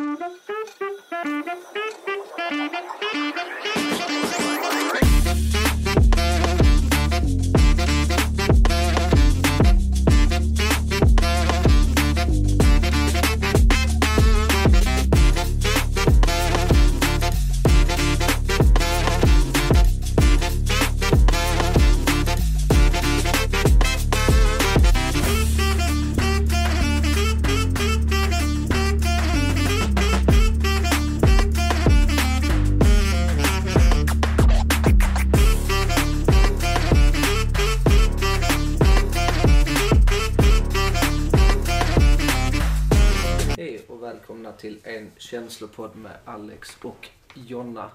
Thank you. Känslopodd med Alex och Jonna.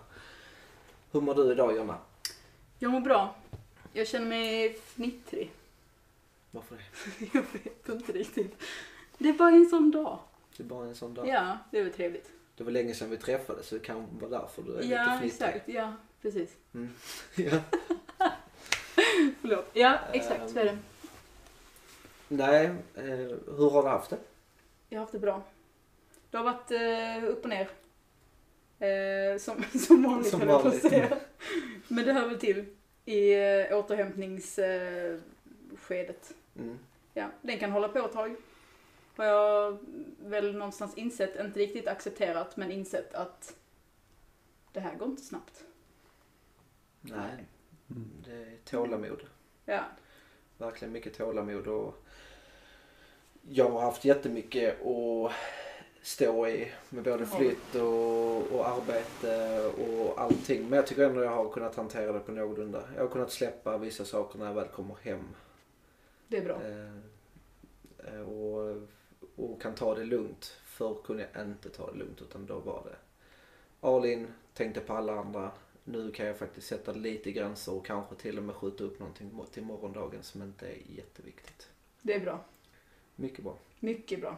Hur mår du idag Jonna? Jag mår bra. Jag känner mig fnittrig. Varför det? Jag vet inte riktigt. Det är bara en sån dag. Det är bara en sån dag. Ja, det är väl trevligt. Det var länge sedan vi träffades så det kan vara därför du är lite Ja, fnittrig. exakt. Ja, precis. Mm. ja. Förlåt. Ja, exakt. Så är det. Nej, eh, hur har du haft det? Jag har haft det bra. Det har varit eh, upp och ner. Eh, som, som vanligt Som höll jag på att säga. Men det hör väl till i eh, återhämtningsskedet. Eh, skedet. Mm. Ja, den kan hålla på ett tag. Har jag väl någonstans insett, inte riktigt accepterat, men insett att det här går inte snabbt. Nej, det är tålamod. Ja, Verkligen mycket tålamod och jag har haft jättemycket att stå i med både flytt och, och arbete och allting. Men jag tycker ändå jag har kunnat hantera det på någorlunda. Jag har kunnat släppa vissa saker när jag väl kommer hem. det är bra. Eh, eh, och, och kan ta det lugnt. Förr kunde jag inte ta det lugnt utan då var det all in, tänkte på alla andra. Nu kan jag faktiskt sätta lite gränser och kanske till och med skjuta upp någonting till morgondagen som inte är jätteviktigt. Det är bra. Mycket bra. Mycket bra.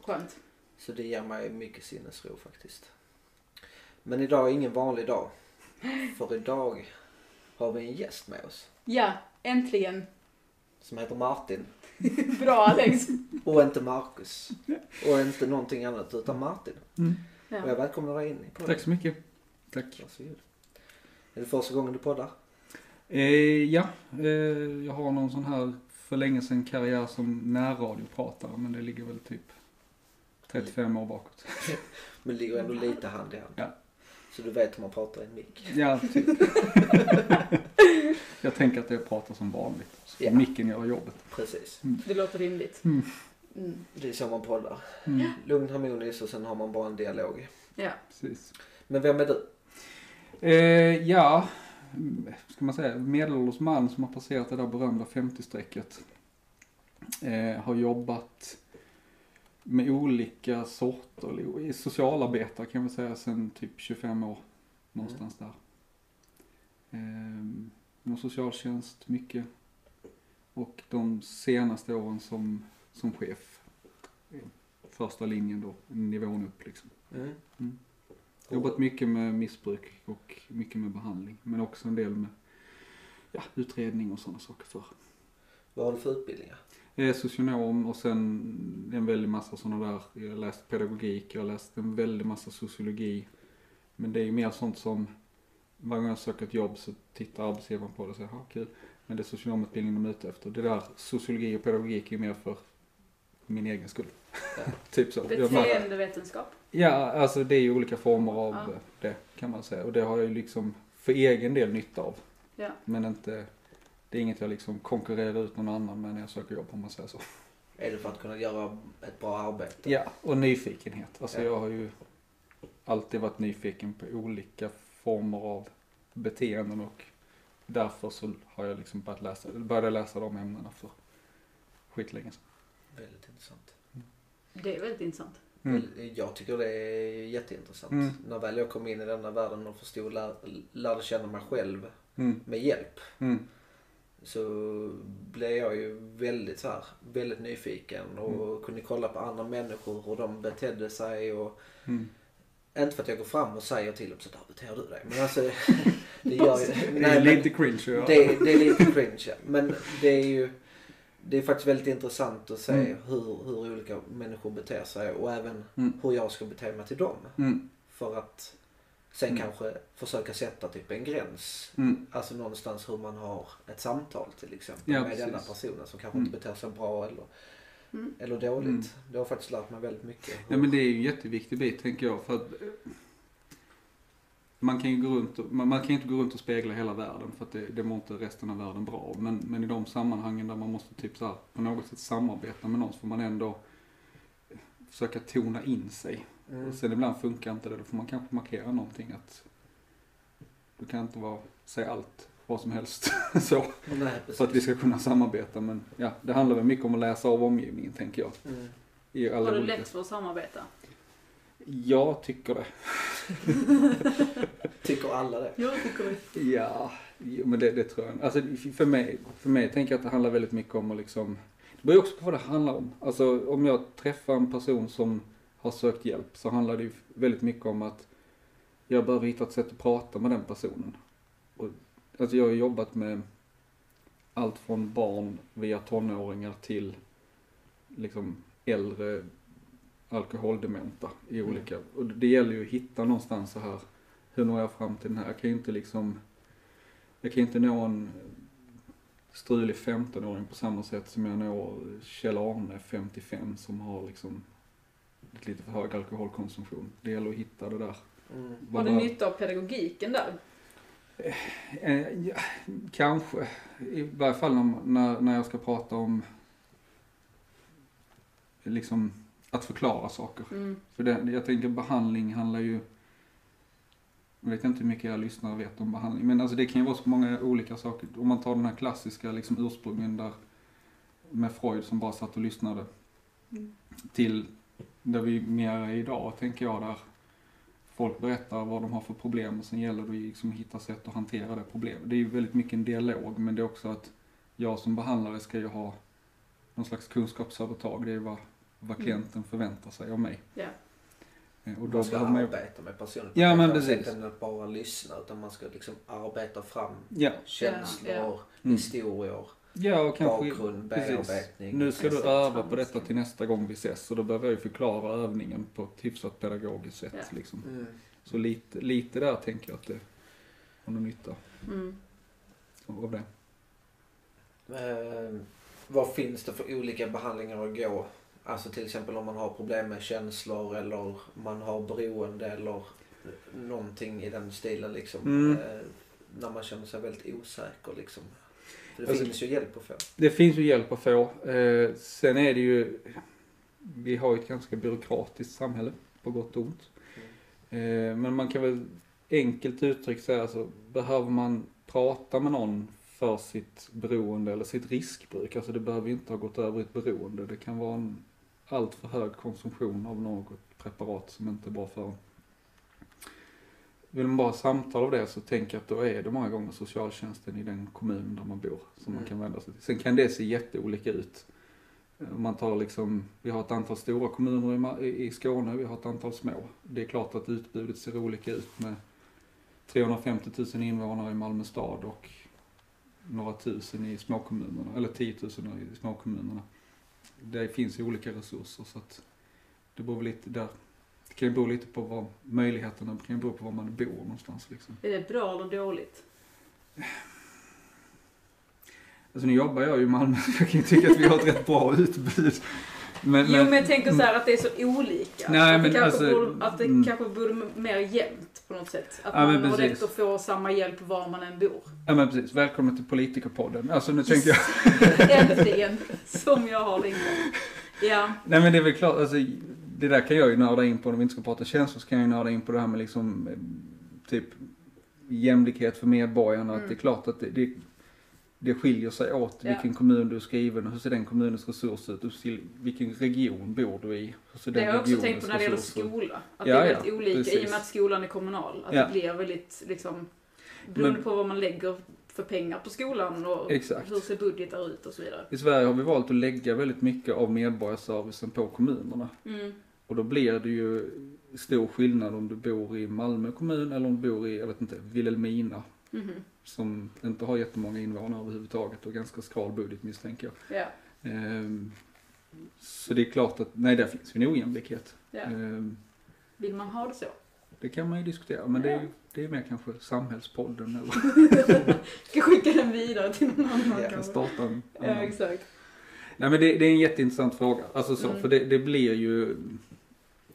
Skönt. Så det ger mig mycket sinnesro faktiskt. Men idag är ingen vanlig dag. För idag har vi en gäst med oss. Ja, äntligen. Som heter Martin. Bra Alex. Och inte Marcus. Och inte någonting annat utan Martin. Mm. Och jag Ja. välkomnar dig in i podden. Tack så mycket. Tack. Varsågod. Är det första gången du poddar? Eh, ja, eh, jag har någon sån här för länge sedan karriär som närradiopratare men det ligger väl typ 35 år bakåt. Men ligger ändå lite hand i hand. Ja. Så du vet hur man pratar i en mick. Ja, typ. jag tänker att jag pratar som vanligt. Så Ja. micken gör jobbet. Precis. Det låter rimligt. Mm. Mm. Det är så man poddar. Mm, Lugn, harmoniskt och sen har man bara en dialog. Ja. precis. Men vem är du? Eh, ja, mm, ska man säga, medelålders man som har passerat det där berömda 50-strecket. Eh, har jobbat med olika sorter, socialarbetare kan vi säga sedan typ 25 år. Någonstans där. Eh, inom socialtjänst mycket. Och de senaste åren som, som chef. Första linjen då, nivån upp liksom. Mm. Mm. Jobbat mycket med missbruk och mycket med behandling. Men också en del med ja, utredning och sådana saker för. Vad har du för utbildningar? Är socionom och sen en väldig massa sådana där. Jag har läst pedagogik, jag har läst en väldig massa sociologi. Men det är ju mer sånt som varje gång jag söker ett jobb så tittar arbetsgivaren på det och säger ja kul. Men det är socionomutbildningen de är ute efter. Det där sociologi och pedagogik är ju mer för min egen skull. Ja. typ så. Beteendevetenskap. Ja, alltså det är ju olika former av Ja. det kan man säga. Och det har jag ju liksom för egen del nytta av. Ja. Men inte, det är inget jag liksom konkurrerar ut någon annan med när jag söker jobb om man säger så. Är det för att kunna göra ett bra arbete? Ja, och nyfikenhet. Alltså Ja. jag har ju alltid varit nyfiken på olika former av beteenden och därför så har jag liksom börjat läsa, började läsa de ämnena för skitlänge sedan. Väldigt intressant. Det är väldigt intressant. Mm. Jag tycker det är jätteintressant. Mm. När väl jag kom in i denna världen och förstod, lär, lärde känna mig själv Mm. med hjälp. Mm. Så blev jag ju väldigt så här, väldigt nyfiken och kunde kolla på andra människor hur de betedde sig och Mm. inte för att jag går fram och säger till dem så där beter du dig. Men alltså det gör ju... Det är nej, men- lite cringe göra. det, det är lite cringe ja. Men det är ju... det är faktiskt väldigt intressant att se Mm. hur, hur olika människor beter sig och även Mm. hur jag ska bete mig till dem. Mm. För att sen Mm. kanske försöka sätta typ en gräns. Mm. Alltså någonstans hur man har ett samtal till exempel Ja, med denna personen som kanske Mm. inte beter sig bra eller, Mm. eller dåligt. Mm. Det har faktiskt lärt mig väldigt mycket. Ja men det är ju en jätteviktig bit tänker jag för att eh, man kan ju gå runt och, man, man kan inte gå runt och spegla hela världen för att det, det mår inte resten av världen bra av. Men, men i de sammanhangen där man måste typ så här, på något sätt samarbeta med någon så får man ändå försöka tona in sig. Mm. Och sen ibland funkar inte det, då får man kanske markera någonting att du kan inte vara, säga allt, vad som helst så. Nej. Så att vi ska kunna samarbeta men ja, det handlar väl mycket om att läsa av omgivningen tänker jag. Mm. I alla Har du olika- lätt för att samarbeta? Jag tycker det. Tycker alla det? Jag tycker det. Ja, men det, det tror jag. Alltså för mig, för mig tänker jag att det handlar väldigt mycket om att liksom, det beror också på vad det handlar om. Alltså om jag träffar en person som har sökt hjälp så handlar det ju väldigt mycket om att jag behöver hitta ett sätt att prata med den personen. Och, alltså jag har jobbat med allt från barn via tonåringar till liksom äldre alkoholdementa i Mm. olika, och det gäller ju att hitta någonstans så här hur når jag fram till den här? Jag kan ju inte liksom, jag kan ju inte nå en strulig 15-åring på samma sätt som jag når Kjell-Arne 55 som har liksom lite för hög alkoholkonsumtion. Det gäller att hitta det där. Mm. Har Vad du nytta av pedagogiken där? Eh, ja, kanske. I varje fall när, när, när jag ska prata om liksom att förklara saker. Mm. För det, jag tänker behandling handlar ju jag vet inte hur mycket jag lyssnar och vet om behandling. Men alltså det kan ju vara så många olika saker. Om man tar den här klassiska liksom ursprungen där med Freud som bara satt och lyssnade. Mm. Till där vi mer är idag tänker jag där folk berättar vad de har för problem och sen gäller det liksom att hitta sätt att hantera det problemet. Det är ju väldigt mycket en dialog men det är också att jag som behandlare ska ju ha någon slags kunskapsövertag. Det är ju vad, vad Mm. klienten förväntar sig av mig. Ja. Eh, Och då Man ska behöver man arbeta med personen Ja, men precis. att bara lyssna. Utan man ska liksom arbeta fram Ja, känslor, ja. Mm. historier, ja och kanske bakgrund, precis. bearbetning. Nu ska du öva på detta till nästa gång vi ses och då behöver jag ju förklara övningen på ett hyfsat pedagogiskt sätt. Ja. Liksom. Mm. Så lite, lite där tänker jag att det har någon nytta Mm. av det. Eh, vad finns det för olika behandlingar att gå? Alltså till exempel om man har problem med känslor eller man har beroende eller någonting i den stilen liksom. Mm. Eh, när man känner sig väldigt osäker liksom. För det Alltså- finns ju hjälp att få. Det finns ju hjälp att få. Eh, sen är det ju, vi har ju ett ganska byråkratiskt samhälle på gott och ont. Eh, men man kan väl enkelt uttryckt säga så, behöver man prata med någon för sitt beroende eller sitt riskbruk, alltså det behöver inte ha gått över i ett beroende. Det kan vara en alltför hög konsumtion av något preparat som inte är bra för en. Vill man bara ha samtal av det så tänker jag att då är det många gånger socialtjänsten i den kommun där man bor som man Mm. kan vända sig till. Sen kan det se jätteolika ut. Om man tar liksom, vi har ett antal stora kommuner i Ma- i i Skåne, vi har ett antal små. Det är klart att utbudet ser olika ut med 350 000 invånare i Malmö stad och några tusen i småkommunerna, eller 10 000 i småkommunerna. Det finns ju olika resurser så att det beror väl lite där. Det kan ju bero lite på vad möjligheterna, det kan ju bero på var man bor någonstans liksom. Är det bra eller dåligt? Alltså nu jobbar jag ju i Malmö så jag kan ju tycka att vi har ett rätt bra utbud. Men, Jo men jag tänker så här att det är så olika. Nej, att det, men kanske, alltså, borde, att det mm. kanske borde mer jämnt på något sätt. Att Ja, man har rätt att få samma hjälp var man än bor. Ja men precis, välkommen till Politikerpodden. Alltså nu tänker jag, Äntligen! Som jag har längtat. Ja. nej men det är väl klart, alltså det där kan jag ju nörda in på, om vi inte ska prata känslor så kan jag ju nörda in på det här med liksom eh, typ jämlikhet för medborgarna. Mm. Att det är klart att det, det, det skiljer sig åt Ja. vilken kommun du är skriven och hur ser den kommunens resurser ut, vilken region bor du i, Det har jag också tänkt på när det gäller skola. Att Ja, det är ja, väldigt olika i precis. och med att skolan är kommunal. Att Ja. det blir väldigt liksom beroende Men- på vad man lägger för pengar på skolan och Exakt. hur ser budgetar ut och så vidare. I Sverige har vi valt att lägga väldigt mycket av medborgarservicen på kommunerna. Mm. Och då blir det ju stor skillnad om du bor i Malmö kommun eller om du bor i, jag vet inte, Vilhelmina. Mhm. Som inte har jättemånga invånare överhuvudtaget och ganska skral budget misstänker jag. Ja. Ehm, så det är klart att, nej där finns ju en ojämlikhet. Ja. Ehm, Vill man ha det så? det kan man ju diskutera, men det är, Ja. det är mer kanske Samhällspodden eller Ska skicka den vidare till någon annan Ja, starta en Ja, annan. exakt. Nej men det, det är en jätteintressant fråga. Alltså så, Mm. för det, det blir ju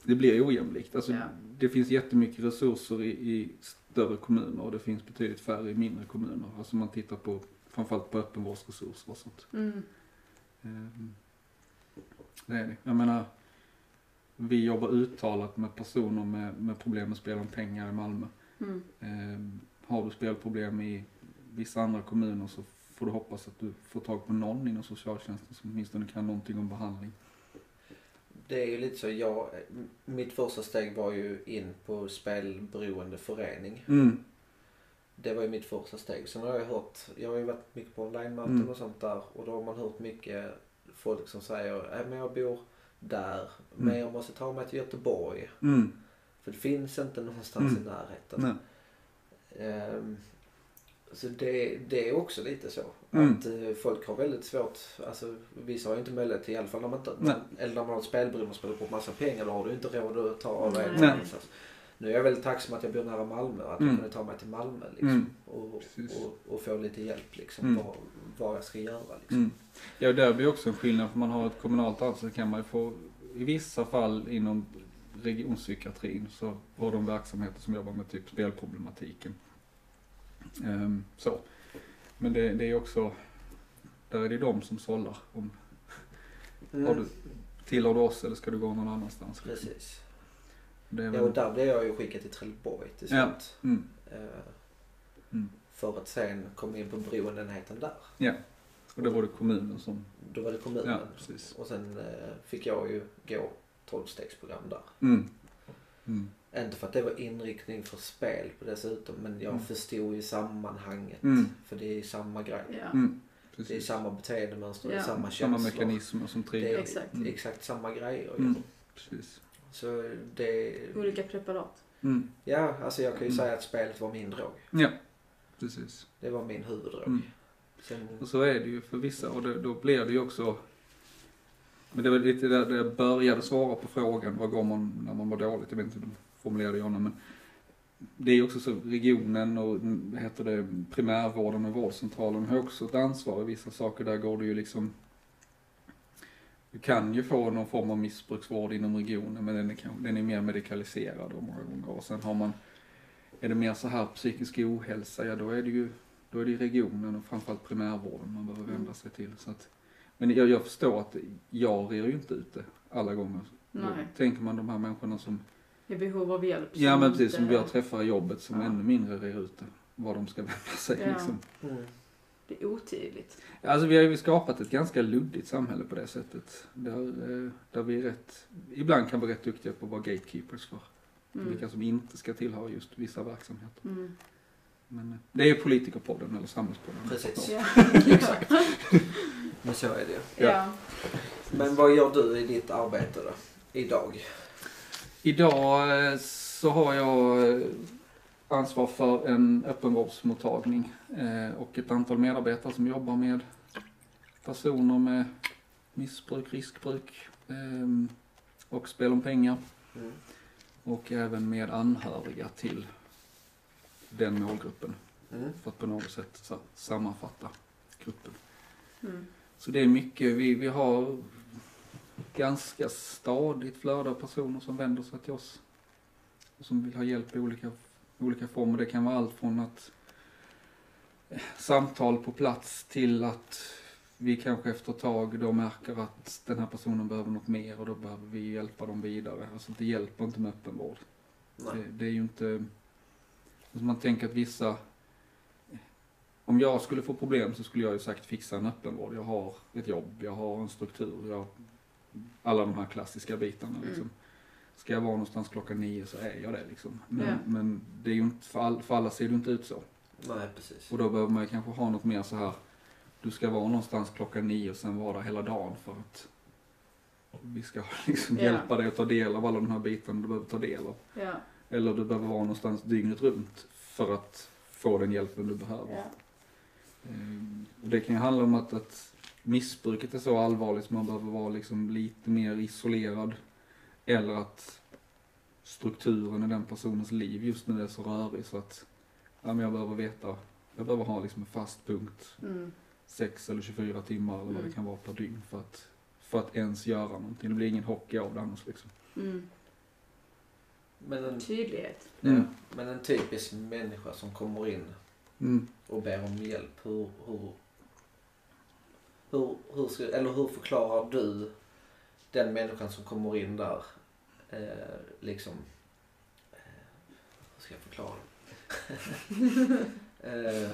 det blir ojämlikt. Alltså, Ja. Det finns jättemycket resurser i, i större kommuner och det finns betydligt färre i mindre kommuner. Alltså man tittar på framförallt på öppenvårdsresurser och sånt. Mm. Ehm, Det är det. Jag menar, vi jobbar uttalat med personer med, med problem med spel om pengar i Malmö. Mm. Ehm, Har du spelproblem i vissa andra kommuner så får du hoppas att du får tag på någon inom socialtjänsten som åtminstone kan någonting om behandling. Det är ju lite så, jag, mitt första steg var ju in på spelberoende förening. Mm. Det var ju mitt första steg. Sen har jag hört, jag har ju varit mycket på online-möten Mm. och sånt där och då har man hört mycket folk som säger, äh, men jag bor där, men Mm. jag måste ta mig till Göteborg. Mm. För det finns inte någonstans Mm. i närheten. Nej. Så det, det är också lite så. Mm. Att eh, folk har väldigt svårt, alltså vissa har ju inte möjlighet till, i alla fall när man inte, Nej. eller när man har ett spelberoende och spelar på massa pengar, då har du inte råd att ta av en insats. Nu är jag väldigt tacksam att jag bor nära Malmö, att Mm. jag kunde ta mig till Malmö liksom, Mm. och, och, och få lite hjälp liksom, Mm. vad, vad jag ska göra. Liksom. Mm. Ja, där blir också en skillnad. För man har ett kommunalt ansvar så kan man ju få, i vissa fall inom regionpsykiatrin så har de verksamheter som jobbar med typ spelproblematiken. Ehm, så. Men det, det är också, där är det de som sållar. Om, Mm. har du, tillhör du oss eller ska du gå någon annanstans? liksom? Precis. Det är Ja, väl, och där blev jag ju skickad till Trelleborg till Ja. slut. mm, Eh, mm. För att sen komma in på beroendeenheten där. Och det var det kommunen som, Då var det kommunen. ja precis. Och sen eh, fick jag ju gå 12-stegsprogram där. Mm. Inte för att det var inriktning för spel på dessutom men jag Mm. förstod ju sammanhanget. Mm. För det är samma grej. Ja. Mm. Det är samma beteendemönster, det är Ja. samma Samma känslor. mekanismer som Det triggar. är Exakt. Mm. exakt samma grejer. Mm. Liksom. Precis. Så det... Olika preparat. Mm. Ja, alltså jag kan ju Mm. säga att spelet var min drog. Ja, precis. Det var min huvuddrog. Mm. Sen, Och så är det ju för vissa och det, då blir det ju också Men det var lite där jag började svara på frågan, vad går man när man mår dåligt? Jag vet inte formulerade Jonna men Det är också så, regionen och heter det, primärvården och vårdcentralen har också ett ansvar i vissa saker. Där går det ju liksom Du kan ju få någon form av missbruksvård inom regionen men den är, den är mer medikaliserad och många gånger. Och sen har man Är det mer så här psykisk ohälsa, ja då är det ju då är det regionen och framförallt primärvården man behöver vända sig till. Så att, men jag, jag förstår att jag rer ju inte ut det alla gånger. Då Nej. tänker man de här människorna som, I behov av hjälp. ja men precis som jag träffar i jobbet som Ja. ännu mindre rer ut. Var de ska vända sig Ja. liksom. mm. Det är otydligt. Alltså vi har ju skapat ett ganska luddigt samhälle på det sättet. Där, eh, där vi är rätt, ibland kan vara rätt duktiga på att vara gatekeepers för Mm. vilka som inte ska tillhöra just vissa verksamheter. Mm. Men eh, det är ju politikerpodden eller samhällspodden. Precis. Ja. Exakt. Men så är det ju. Ja. Men vad gör du i ditt arbete då? Idag? Idag eh, så har jag eh, ansvar för en öppenvårdsmottagning eh, och ett antal medarbetare som jobbar med personer med missbruk, riskbruk och spel om pengar Mm. och även med anhöriga till den målgruppen Mm. för att på något sätt sammanfatta gruppen. Mm. Så det är mycket, vi, vi har ganska stadigt flöde av personer som vänder sig till oss. Och som vill ha hjälp i olika, olika former. Det kan vara allt från att eh, samtal på plats till att vi kanske efter ett tag då märker att den här personen behöver något mer och då behöver vi hjälpa dem vidare. Alltså det hjälper inte med öppenvård. Det, det är ju inte... Alltså man tänker att vissa... Om jag skulle få problem så skulle jag ju sagt fixa en öppenvård. Jag har ett jobb, jag har en struktur, jag alla de här klassiska bitarna. Mm. Liksom. Ska jag vara någonstans klockan nio så är jag det. Liksom. Men, Ja. men det är ju inte, för, all, för alla ser det ju inte ut så. Nej, precis. Och då behöver man ju kanske ha något mer så här. Du ska vara någonstans klockan nio och sen vara där hela dagen för att vi ska liksom Ja. hjälpa dig att ta del av alla de här bitarna du behöver ta del av. Ja. Eller du behöver vara någonstans dygnet runt för att få den hjälpen du behöver. Ja. Ehm, och det kan ju handla om att, att missbruket är så allvarligt så man behöver vara liksom lite mer isolerad. Eller att strukturen i den personens liv just nu är så rörig så att ja, men jag behöver veta, jag behöver ha liksom en fast punkt, Mm. 6 eller 24 timmar eller vad Mm. det kan vara per dygn för att, för att ens göra någonting. Det blir ingen hockey av det annars liksom. Mm. Men en, Tydlighet. Mm. men en typisk människa som kommer in Mm. och ber om hjälp. Hur, hur, hur, hur, ska, eller hur förklarar du den människan som kommer in där eh, liksom eh, hur ska jag förklara det? eh,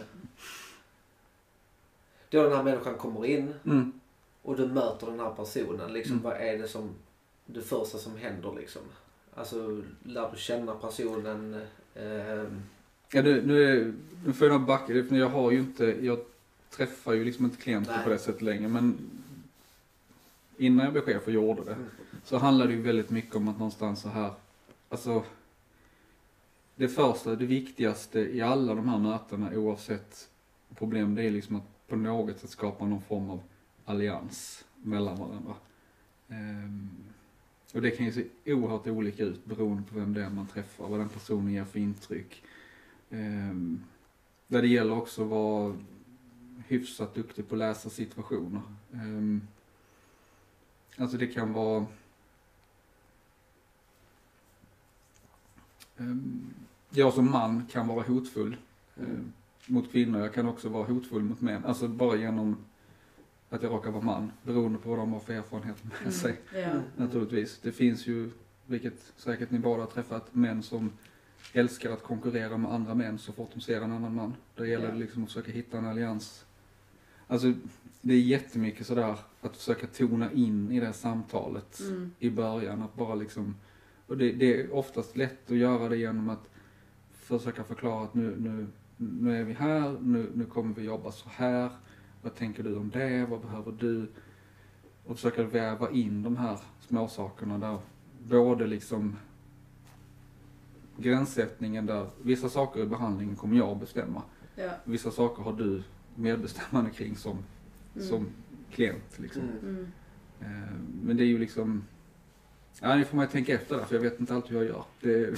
då den här människan kommer in Mm. och du möter den här personen. Liksom, Mm. Vad är det som det första som händer liksom? Alltså lär du känna personen? ehm, Ja, nu, nu, nu får jag nog backa, för jag har ju inte, jag träffar ju liksom inte klienter Nej. på det sättet längre men innan jag blev chef och gjorde det så handlar det ju väldigt mycket om att någonstans så här, alltså det första, det viktigaste i alla de här mötena oavsett problem det är liksom att på något sätt skapa någon form av allians mellan varandra. Ehm, och det kan ju se oerhört olika ut beroende på vem det är man träffar, vad den personen ger för intryck. Ehm, där det gäller också vara hyfsat duktig på att läsa situationer. Ehm, alltså det kan vara Ehm, jag som man kan vara hotfull ehm, mot kvinnor. Jag kan också vara hotfull mot män. Alltså bara genom att jag råkar vara man. Beroende på vad de har för erfarenheter med Mm. sig. Mm. Naturligtvis. Det finns ju, vilket säkert ni båda har träffat, män som älskar att konkurrera med andra män så fort de ser en annan man. Då gäller det liksom att försöka hitta en allians. Alltså, det är jättemycket sådär att försöka tona in i det samtalet Mm. i början. Att bara liksom, och det, det är oftast lätt att göra det genom att försöka förklara att nu, nu, nu är vi här, nu, nu kommer vi jobba så här. Vad tänker du om det? Vad behöver du? Och försöka väva in de här småsakerna där både liksom gränssättningen där vissa saker i behandlingen kommer jag att bestämma. Ja. Vissa saker har du medbestämmande kring som, Mm. som klient liksom. Mm. Mm. Eh, Men det är ju liksom, ja nu får man ju tänka efter där för jag vet inte alltid hur jag gör. Det,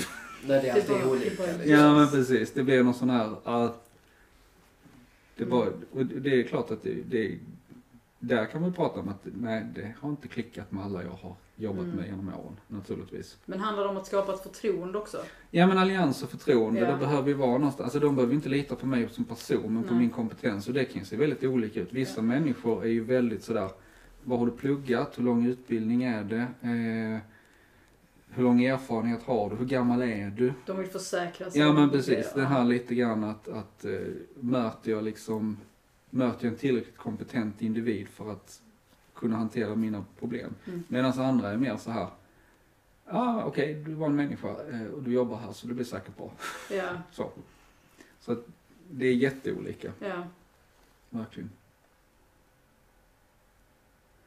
Nej, det är alltid olika. liksom. ja men precis, det blir någon sån här, ja, det, Mm. bara, och det är klart att det, det, där kan man prata om att nej det har inte klickat med alla jag har jobbat Mm. med genom åren naturligtvis. Men handlar det om att skapa ett förtroende också? Ja men allians och förtroende, Ja. det behöver ju vara någonstans, alltså de behöver inte lita på mig som person men på Nej. min kompetens och det kan ju se väldigt olika ut. Vissa Ja. människor är ju väldigt sådär, vad har du pluggat, hur lång utbildning är det, eh, hur lång erfarenhet har du, hur gammal är du? De vill försäkra sig. Ja men precis, det. det här lite grann att, att eh, möter jag liksom, möter jag en tillräckligt kompetent individ för att kunna hantera mina problem. Mm. Medan andra är mer så här, ja ah, okej du var en människa eh, och du jobbar här så det blir säkert bra. Ja, Så, så att det är jätteolika, ja. verkligen.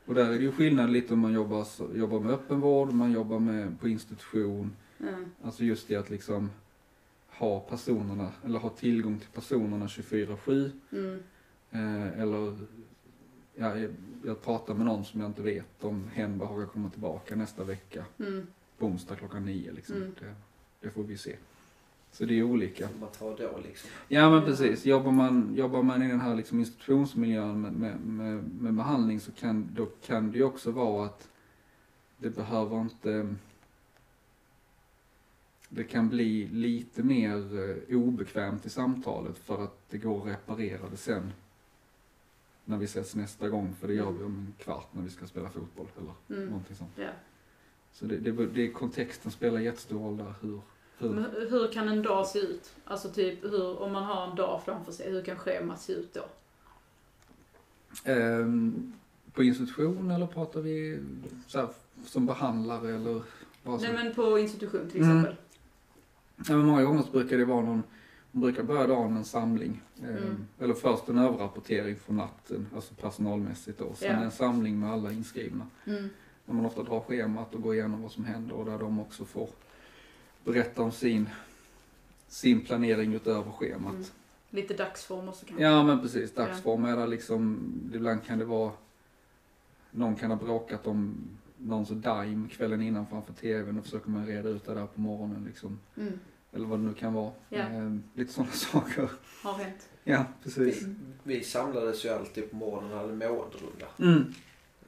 Och där är det ju skillnad lite om man jobbar, jobbar med öppenvård, man jobbar med på institution. ja. Alltså just det att liksom ha personerna, eller ha tillgång till personerna 24-7. Mm. Eh, eller, ja, jag, pratar med någon som jag inte vet om hen behagar komma tillbaka nästa vecka. Mm. På onsdag klockan nio liksom. Mm. Det, det får vi se. Så det är olika. Vad tar då liksom? Ja men precis. Jobbar man, jobbar man i den här liksom institutionsmiljön med, med, med, med behandling så kan, då kan det ju också vara att det behöver inte det kan bli lite mer eh, obekvämt i samtalet för att det går att reparera det sen när vi ses nästa gång för det gör vi om en kvart när vi ska spela fotboll eller Mm. någonting sånt. Ja. Så det, det, det, kontexten spelar jättestor roll där hur, hur Men hur kan en dag se ut? Alltså typ hur, om man har en dag framför sig, hur kan schemat se ut då? Ehm, på institution eller pratar vi så här, som behandlare eller bara så? Nej men på institution till Mm. exempel. Ja, men många gånger så brukar det vara någon, man brukar börja dagen med en samling. Ehm, Mm. Eller först en överrapportering från natten, alltså personalmässigt då. Sen Ja. en samling med alla inskrivna. Mm. Där man ofta drar schemat och går igenom vad som händer och där de också får berätta om sin, sin planering utöver schemat. Mm. Lite dagsform också kanske. Ja men precis, dagsform är där liksom, ibland kan det vara någon kan ha bråkat om någons daim kvällen innan framför tvn och försöker man reda ut det där på morgonen liksom. Mm. Eller vad det nu kan vara. Ja. Eh, lite sådana saker. Har hänt. Ja, precis. Vi, vi samlades ju alltid på morgonen och hade måenderunda. Mm,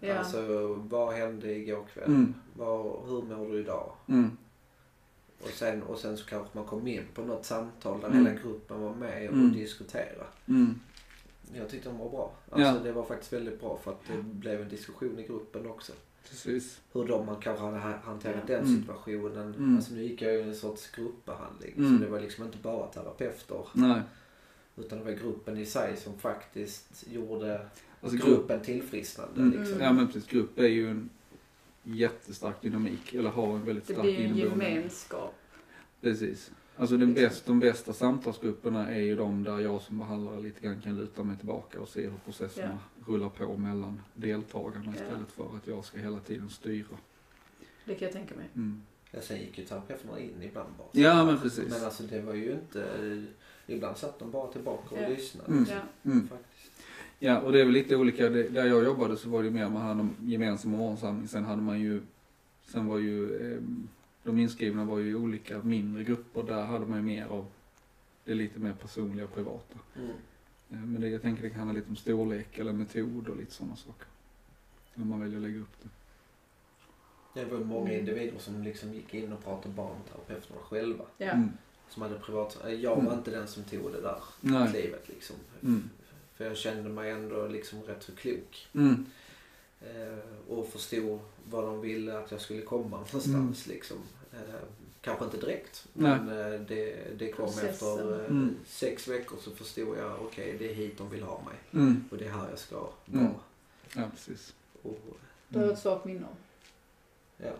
Ja. Alltså, vad hände igår kväll? mm, Vad, hur mår du idag? mm, Och sen, och sen så kanske man kom in på något samtal där Mm. hela gruppen var med och Mm. diskuterade. mm. Jag tyckte de var bra. Alltså Ja. det var faktiskt väldigt bra för att det blev en diskussion i gruppen också. Precis. Hur de man kanske hade ha- hanterat den Mm. situationen. Mm. Alltså nu gick jag ju i en sorts gruppbehandling. Mm. Så det var liksom inte bara terapeuter. Nej. Utan det var gruppen i sig som faktiskt gjorde Alltså grupp, gruppen tillfrisknande. mm. Liksom. Ja men precis, grupp är ju en jättestark dynamik. Eller har en väldigt Det stark blir en gemenskap. Precis. Alltså den bäst, de bästa samtalsgrupperna är ju de där jag som behandlare lite grann kan luta mig tillbaka och se hur processerna rullar på mellan deltagarna Ja. istället för att jag ska hela tiden styra. Det kan jag tänka mig. Mm. Ja, sen gick ju terapeuterna in ibland bara. Ja men precis. Men alltså det var ju inte... Ibland satt de bara tillbaka och Ja. lyssnade. Mm. Ja. Mm. Faktiskt. Ja och det är väl lite olika. Det, där jag jobbade så var det mer man hade en gemensam morgonsamling. Sen hade man ju, sen var ju eh, de inskrivna var ju i olika mindre grupper. Där hade man ju mer av det lite mer personliga och privata. Mm. Eh, Men det, jag tänker det kan handla lite om storlek eller metod och lite sådana saker. Hur man väljer att lägga upp det. Det var ju många individer som liksom gick in och pratade bara med terapeuterna själva. Ja. Mm. Som hade privat... Jag var Mm. inte den som tog det där Nej. klivet liksom. Mm. För jag kände mig ändå liksom rätt så klok. Mm. Eh, och förstod vad de ville att jag skulle komma någonstans liksom. Eh, kanske inte direkt. Nej. Men eh, det, det kom Processen. efter eh, Mm. sex veckor så förstod jag okej det är hit de vill ha mig. Mm. Och det är här jag ska vara. Mm. Ja precis. Och, Det har jag ett svagt minne om. ja.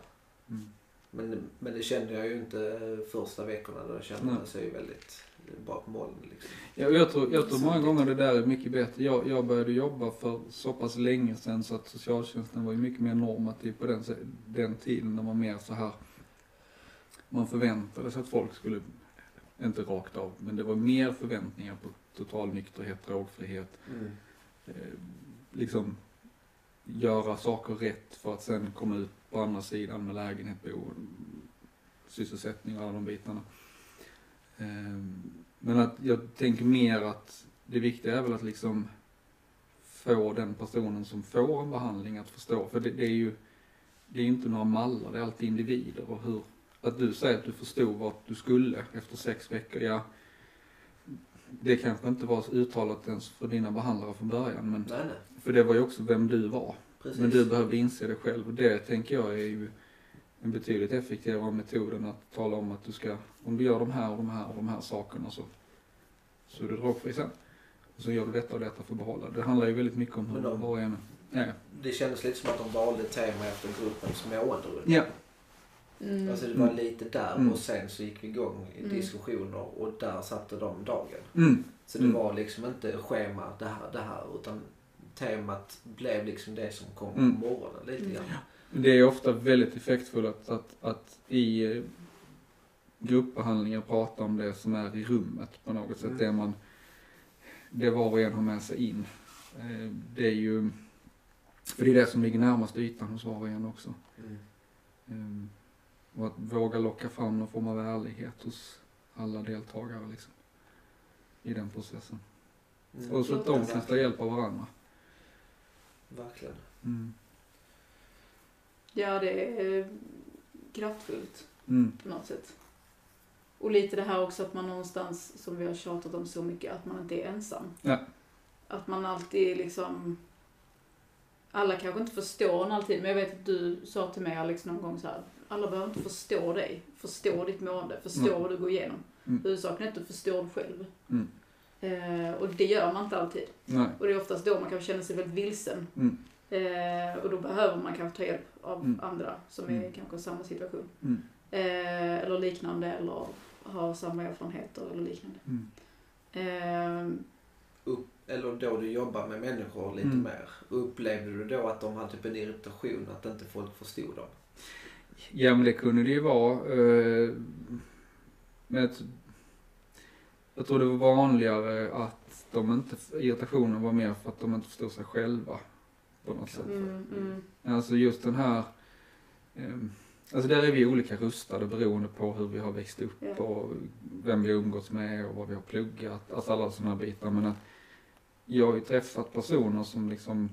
Mm. Men, men det kände jag ju inte första veckorna. Då kände man sig väldigt bra på molnen. Liksom. Ja, jag, tror, jag tror många gånger det där är mycket bättre. Jag, jag började jobba för så pass länge sedan så att socialtjänsten var ju mycket mer normativ på den, den tiden. När man mer så här, man förväntade sig att folk skulle, inte rakt av, men det var mer förväntningar på total nykterhet, drogfrihet. Mm. Eh, liksom göra saker rätt för att sen komma ut på andra sidan med lägenhet, bo, sysselsättning och alla de bitarna. Ehm, Men att jag tänker mer att det viktiga är väl att liksom få den personen som får en behandling att förstå. För det, det är ju, det är inte några mallar, det är alltid individer och hur, att du säger att du förstod vart du skulle efter sex veckor, ja. Det kanske inte var uttalat ens för dina behandlare från början men Nej, nej. för det var ju också vem du var. Precis. Men du behövde inse det själv och det tänker jag är ju en betydligt effektivare metod än att tala om att du ska, om du gör de här och de här och de här sakerna så, så är du drogfri sen. Och så gör du detta och detta för att behålla. Det handlar ju väldigt mycket om hur de- var och en är. Ja. Det kändes lite som att de valde tema efter gruppens måenderunda. Ja. Mm. Alltså det var Mm. lite där Mm. och sen så gick vi igång i Mm. diskussioner och där satte de dagen. Mm. Så det Mm. var liksom inte schema det här, det här utan temat blev liksom det som kom Mm. på morgonen lite Mm. grann. Det är ofta väldigt effektfullt att, att, att i eh, gruppbehandlingar prata om det som är i rummet på något sätt. Mm. Det man, det var och en har med sig in. Eh, Det är ju, för det är det som ligger närmast ytan hos var och en också. Mm. Eh, Och att våga locka fram någon form av ärlighet hos alla deltagare liksom. I den processen. Mm. Och så att de kan ta hjälp av varandra. Verkligen. Mm. Ja, det är kraftfullt Mm. på något sätt. Och lite det här också att man någonstans, som vi har tjatat om så mycket, att man inte är ensam. Ja. Att man alltid liksom... Alla kanske inte förstår en alltid, men jag vet att du sa till mig Alex någon gång så här. Alla behöver inte förstå dig, förstå ditt mående, förstå Mm. vad du går igenom. Mm. Huvudsaken är att du förstår dig själv. Mm. Eh, och det gör man inte alltid. Nej. Och det är oftast då man kan känna sig väldigt vilsen. Mm. Eh, och då behöver man kanske ta hjälp av Mm. andra som är Mm. kanske i samma situation. Mm. Eh, eller liknande, eller har samma erfarenheter eller liknande. Mm. Eh, Upp, eller då du jobbar med människor lite Mm. mer. Upplevde du då att de hade typ en irritation att inte folk förstod dem? Ja men det kunde det ju vara. Eh, men jag tror det var vanligare att de inte, irritationen var mer för att de inte förstod sig själva. På något sätt. Mm, mm, Alltså just den här, ehm, alltså där är vi olika rustade beroende på hur vi har växt upp Ja. och vem vi har umgåtts med och vad vi har pluggat, alltså alla sådana bitar. Men att jag har ju träffat personer som liksom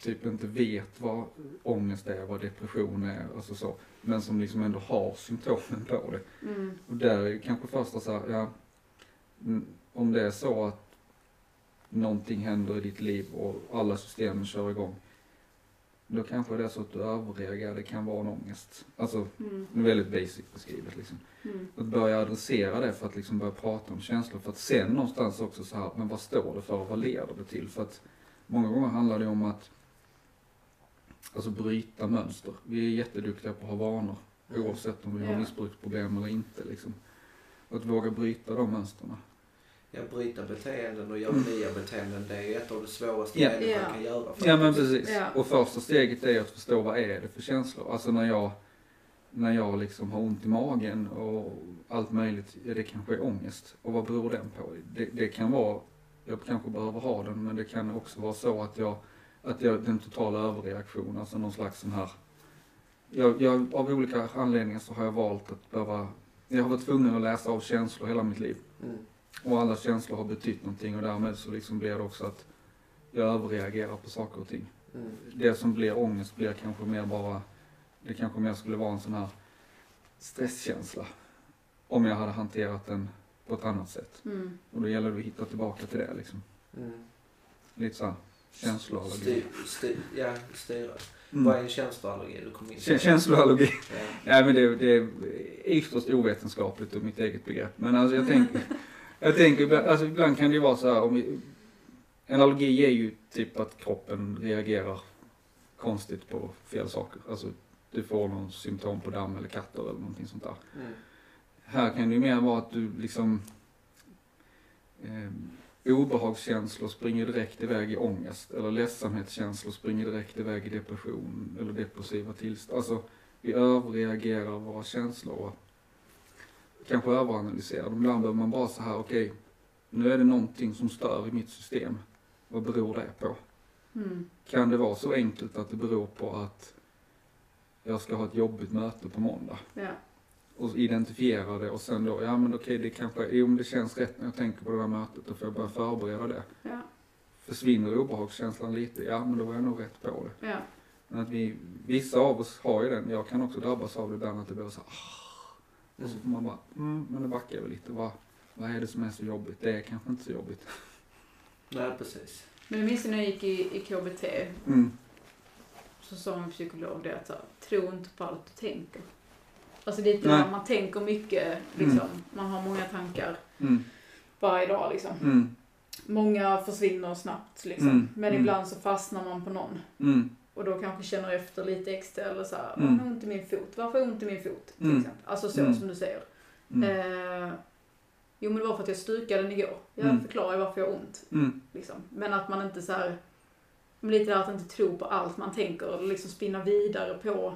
typ inte vet vad ångest är, vad depression är, alltså så. Men som liksom ändå har symptomen på det. mm, Och där är ju kanske första så här, ja, om det är så att någonting händer i ditt liv och alla systemen kör igång. Då kanske det är så att du överreagerar, det kan vara en ångest. Alltså, mm, väldigt basic beskrivet liksom. mm, Att börja adressera det för att liksom börja prata om känslor. För att sen någonstans också så här, men vad står det för och vad leder det till? För att många gånger handlar det om att alltså bryta mönster. Vi är jätteduktiga på att ha vanor. Oavsett om vi har missbruksproblem eller inte liksom. Att våga bryta de mönstren. Ja, bryta beteenden och göra nya beteenden, det är ett av de svåraste Ja. människan Ja. kan göra. Ja men faktiskt. precis. Ja. Och första steget är att förstå vad är det för känslor. Alltså när jag, när jag liksom har ont i magen och allt möjligt, ja det kanske är ångest. Och vad beror den på? Det, det kan vara, jag kanske behöver ha den, men det kan också vara så att jag, att jag, den totala överreaktion, alltså någon slags sån här, jag, jag, av olika anledningar så har jag valt att behöva, jag har varit tvungen att läsa av känslor hela mitt liv. Mm. Och alla känslor har betytt någonting och därmed så liksom blir det också att jag överreagerar på saker och ting. Mm. Det som blir ångest blir kanske mer bara, det kanske mer skulle vara en sån här stresskänsla. Om jag hade hanterat den på ett annat sätt. mm. Och då gäller det att hitta tillbaka till det liksom. Mm. Lite såhär känsloallergi. Styr, styr, ja, styra. Vad Mm. är en känsloallergi? Du kom in på. Känsloallergi. Ja. Nej men det, det är ytterst ovetenskapligt och mitt eget begrepp. Men alltså jag tänker, jag tänker alltså ibland kan det ju vara så här om vi, en allergi är ju typ att kroppen reagerar konstigt på fel saker. Alltså du får någon symptom på damm eller katter eller någonting sånt där. Mm. Här kan det ju mer vara att du liksom eh, obehagskänslor springer direkt iväg i ångest eller ledsamhetskänslor springer direkt iväg i depression eller depressiva tillstånd. Alltså vi överreagerar våra känslor och kanske överanalyserar dem. Ibland behöver man bara så här, okej, nu är det någonting som stör i mitt system. Vad beror det på? Mm. Kan det vara så enkelt att det beror på att jag ska ha ett jobbigt möte på måndag? Ja. och identifiera det och sen då, ja men okej det kanske, jo men det känns rätt när jag tänker på det här mötet, då får jag börja förbereda det. Ja. Försvinner obehagskänslan lite, ja men då var jag nog rätt på det. Ja. Men att vi, vissa av oss har ju den, jag kan också drabbas av det ibland att det blir så här, ah, och så får man bara, mm, men det backar väl lite, vad, vad är det som är så jobbigt? Det är kanske inte så jobbigt. Nej, precis. Men jag minns när jag gick i, i KBT Mm. så sa min psykolog det att här, tro inte på allt du tänker. Alltså det är inte man, tänker mycket liksom. Man har många tankar Mm. varje dag liksom. Mm. Många försvinner snabbt liksom. Mm. Men Mm. ibland så fastnar man på någon. Och då kanske känner efter lite extra eller så här, Mm. har ont i min fot? Varför har jag ont i min fot? Till Mm. exempel. Alltså så Mm. som du säger. Mm. Eh, jo men det var för att jag stukade den igår. Jag Mm. förklarar ju varför jag har ont. Mm. Liksom. Men att man inte så här, lite där att inte tro på allt man tänker och liksom spinna vidare på.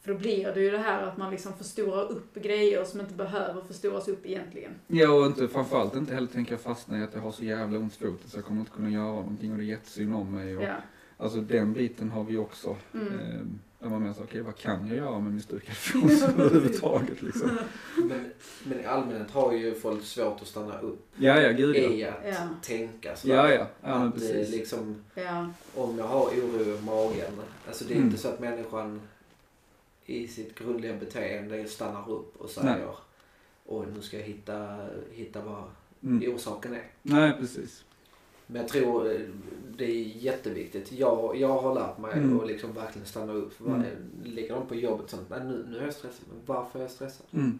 För då blir det ju det här att man liksom förstorar upp grejer som inte behöver förstoras upp egentligen. Ja och inte, framförallt inte heller tänka fastna i att jag har så jävla ont i foten så jag kommer inte kunna göra någonting och det är jättesynd om mig. Och, Ja. Alltså den biten har vi också. Mm. Eh, där man menar så, okej vad kan jag göra med min stukade fot överhuvudtaget liksom. Men, men i allmänhet har ju folk svårt att stanna upp Ja ja, gud ja. i att Ja. tänka så. Ja ja, ja men att eh, precis. liksom, Ja. om jag har oro i magen. Alltså det är Mm. inte så att människan i sitt grundliga beteende stannar upp och Nej. säger Oj, nu ska jag hitta, hitta vad Mm. orsaken är. Nej precis. Men jag tror eh, det är jätteviktigt. Jag, jag har lärt mig Mm. att liksom verkligen stanna upp. Mm. de på jobbet sånt, men nu, nu är jag stressad. Men varför är jag stressad? Mm.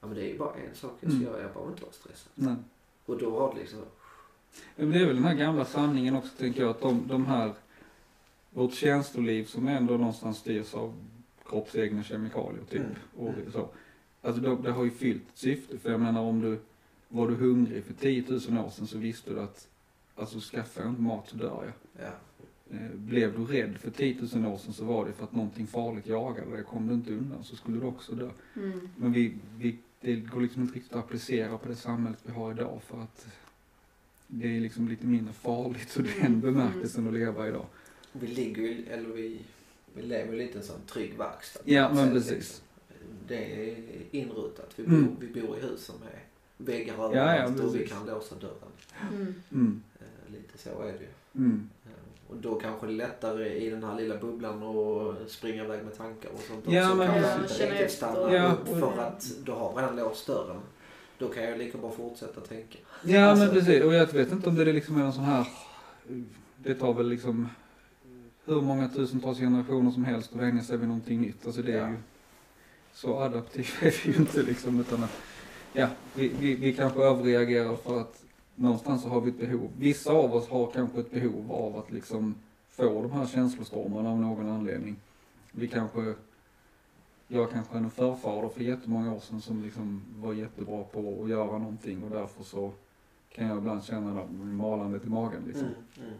Ja men det är ju bara en sak jag ska Mm. göra. Jag behöver inte vara stressad. Nej. Och då har det liksom, det är väl den här gamla sanningen också tänker jag att de, de här, vårt känsloliv som ändå någonstans styrs av kroppsegna kemikalier typ. Mm. Och så. Alltså det, det har ju fyllt ett syfte. För jag menar om du, var du hungrig för 10 000 år sedan så visste du att, alltså skaffar jag inte mat så dör jag. ja. Eh, Blev du rädd för 10 000 år sedan så var det för att någonting farligt jagade dig. Kom du inte undan så skulle du också dö. Mm. Men vi, vi, det går liksom inte riktigt att applicera på det samhället vi har idag för att det är liksom lite mindre farligt ur den Mm. bemärkelsen att leva idag. Vi ligger ju, eller vi, vi lever ju lite i en sån trygg verkstad. Ja, Så men precis. liksom, Det är inrutat. Vi, Mm. bor, vi bor i hus som är väggar ja, överallt och vi kan låsa dörren. Mm. Lite så är det ju. Mm. Eh, Och då kanske det är lättare i den här lilla bubblan att springa iväg med tankar och sånt Ja, också. men Kanske Ja, inte riktigt stanna Ja, upp för att du har redan låst dörren. Då kan jag lika bra fortsätta tänka. Ja Alltså- men precis och jag vet inte om det liksom är en sån här, det tar väl liksom hur många tusentals generationer som helst att vänja sig vid någonting nytt. Alltså det är Ja. ju, så adaptiv är vi ju inte liksom utan att, ja vi, vi, vi kanske överreagerar för att någonstans så har vi ett behov. Vissa av oss har kanske ett behov av att liksom få de här känslostormarna av någon anledning. Vi kanske, jag kanske är en förfader för jättemånga år sedan som liksom var jättebra på att göra någonting och därför så kan jag ibland känna det malandet i magen liksom. Mm, mm.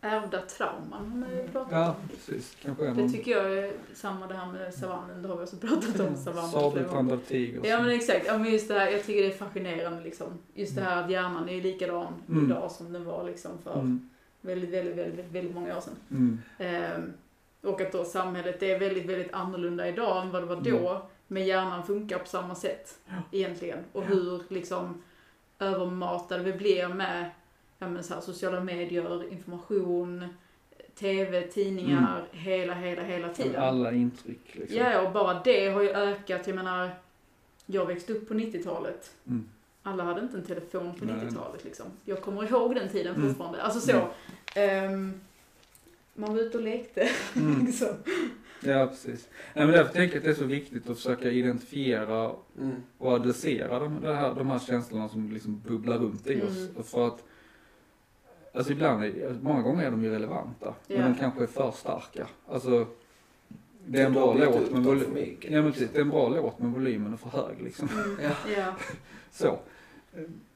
Ärvda trauman har man ju pratat Ja, om. precis. Kanske Det någon tycker jag är samma det här med savannen, det har vi också pratat om. savannen flera gånger. sabeltandad tiger. Ja men exakt, ja, men just det här, jag tycker det är fascinerande liksom. Just det här att hjärnan är likadan Mm. idag som den var liksom för Mm, väldigt, väldigt, väldigt, väldigt många år sedan. mm, Ehm, och att då samhället är väldigt, väldigt annorlunda idag än vad det var då. Mm. Men hjärnan funkar på samma sätt egentligen. Och hur liksom övermatade vi blir med ja, men så här, sociala medier, information, TV, tidningar, hela, hela, hela tiden. alla intryck liksom. Ja, och bara det har ju ökat. Jag menar, jag växte upp på 90-talet. Mm. Alla hade inte en telefon på Nej. 90-talet liksom. Jag kommer ihåg den tiden Mm. fortfarande. Alltså så. ehm, man var ute och lekte Mm. liksom. Ja, precis. Nej, men därför tänker jag att det är så viktigt att försöka identifiera Mm. och adressera de, här, de här känslorna som liksom bubblar runt i oss. Mm. För att, alltså ibland, är, många gånger är de ju relevanta, Ja. men de kanske är för starka. Alltså, det är en bra låt upp men volym-. Ja men precis, det är en bra låt men volymen är för hög liksom. Mm. Ja. Så.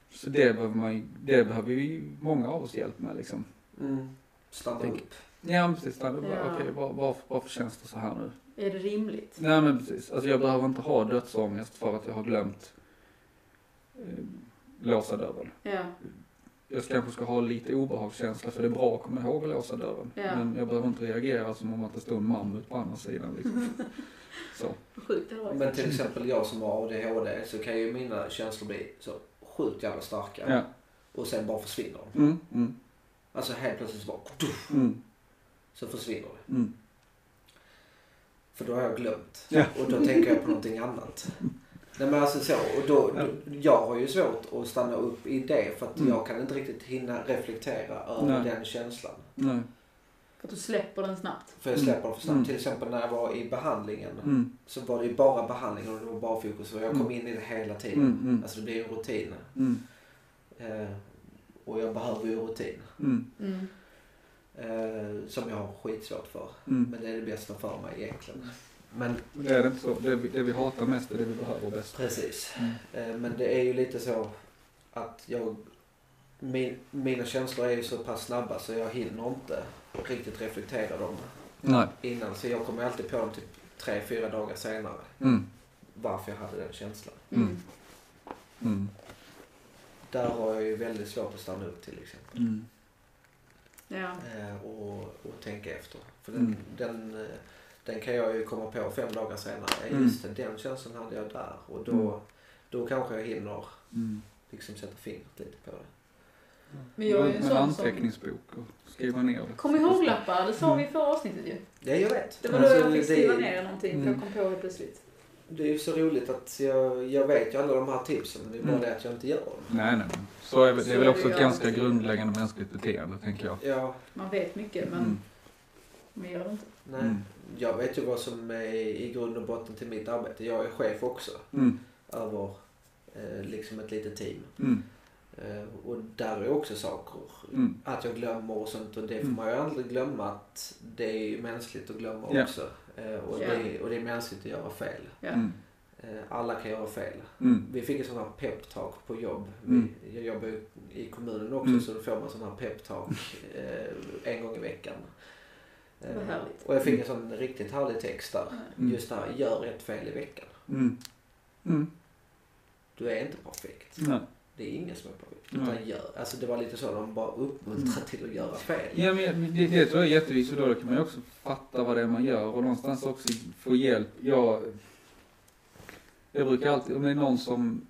Så det behöver man ju- det behöver vi många av oss hjälp med liksom. Mm. Stanna Tänk- upp. Ja men precis, stanna, bara, Ja. okej var, var, varför känns det så här nu? Är det rimligt? Nej men precis, alltså jag behöver inte ha dödsångest för att jag har glömt eh, låsa dörren. Ja. Jag kanske ska ha lite obehagskänsla för det är bra att komma ihåg att låsa dörren. Ja. Men jag behöver inte reagera som om att det står en mammut på andra sidan liksom. Så. Sjukt. Men till exempel jag som har ADHD så kan ju mina känslor bli så sjukt jävla starka. Ja. Och sen bara försvinner de. Mm, mm, Alltså helt plötsligt så bara mm, så försvinner det. mm. För då har jag glömt. Ja. Och då tänker jag på någonting annat. Nej men alltså så. Och då, då, jag har ju svårt att stanna upp i det för att Mm. jag kan inte riktigt hinna reflektera över Nej. den känslan. Nej. För att du släpper den snabbt. För jag släpper det för snabbt. Mm. Till exempel när jag var i behandlingen Mm, så var det ju bara behandlingen och det var bara fokus. Och jag kom Mm. in i det hela tiden. mm, mm, Alltså det blir ju en rutin. mm, Eh, och jag behöver ju rutin. mm, Mm. Eh, som jag har skitsvårt för. mm. Men det är det bästa för mig egentligen. Men Det är det inte så. Det vi, det vi hatar mest är det vi behöver bäst. precis. Mm. Eh, men det är ju lite så att jag... Min, mina känslor är ju så pass snabba så jag hinner inte riktigt reflektera dem Nej. innan. Så jag kommer alltid på dem typ tre, fyra dagar senare. Mm, Varför jag hade den känslan. Mm. Mm. mm, Där har jag ju väldigt svårt att stanna upp till exempel. mm. Ja. Eh, och, och tänka efter. För Mm. den, den, eh, den kan jag ju komma på fem dagar senare. Mm. Just det, den känslan hade jag där. Och då, Mm. då kanske jag hinner Mm. liksom sätta fingret lite på det. Men jag är ju en sån som... anteckningsbok och skriva ner det. Kom ihåg-lappar, det sa vi i förra avsnittet ju. Ja, jag vet. Det var då Alltså, jag fick skriva det, ner någonting för jag Mm. kom på det plötsligt. det är ju så roligt att jag, jag vet ju alla de här tipsen. Men det är bara Mm. det att jag inte gör dem. Nej, nej. men Så är det är väl också ett ganska grundläggande mänskligt beteende, tänker jag. Ja, Man vet mycket men Mm. man gör det inte. nej. Mm. Jag vet ju vad som är i grund och botten till mitt arbete. Jag är chef också. Mm. Över eh, liksom ett litet team. Mm. Eh, och där är också saker. Mm. Att jag glömmer och sånt. Och det får Mm. man ju aldrig glömma att det är ju mänskligt att glömma Ja. också. Eh, och, Ja. det, och det är mänskligt att göra fel. Ja. Mm. Eh, alla kan göra fel. Mm. Vi fick ett sånt här peptalk på jobb. Mm. Vi, jag jobbar ju i kommunen också Mm. så då får man sån här peptalk eh, en gång i veckan. Eh, härligt. och jag fick en sån riktigt härlig text där. Mm. Just det här, gör ett fel i veckan. Mm. Mm. Du är inte perfekt. Nej. Det är ingen som är perfekt. Utan Nej. gör. Alltså det var lite så, de bara uppmuntrade till att göra fel. Ja, men det, det tror jag är jätteviktigt och då kan man ju också fatta vad det är man gör och någonstans också få hjälp. Jag, jag brukar alltid, om det är någon som,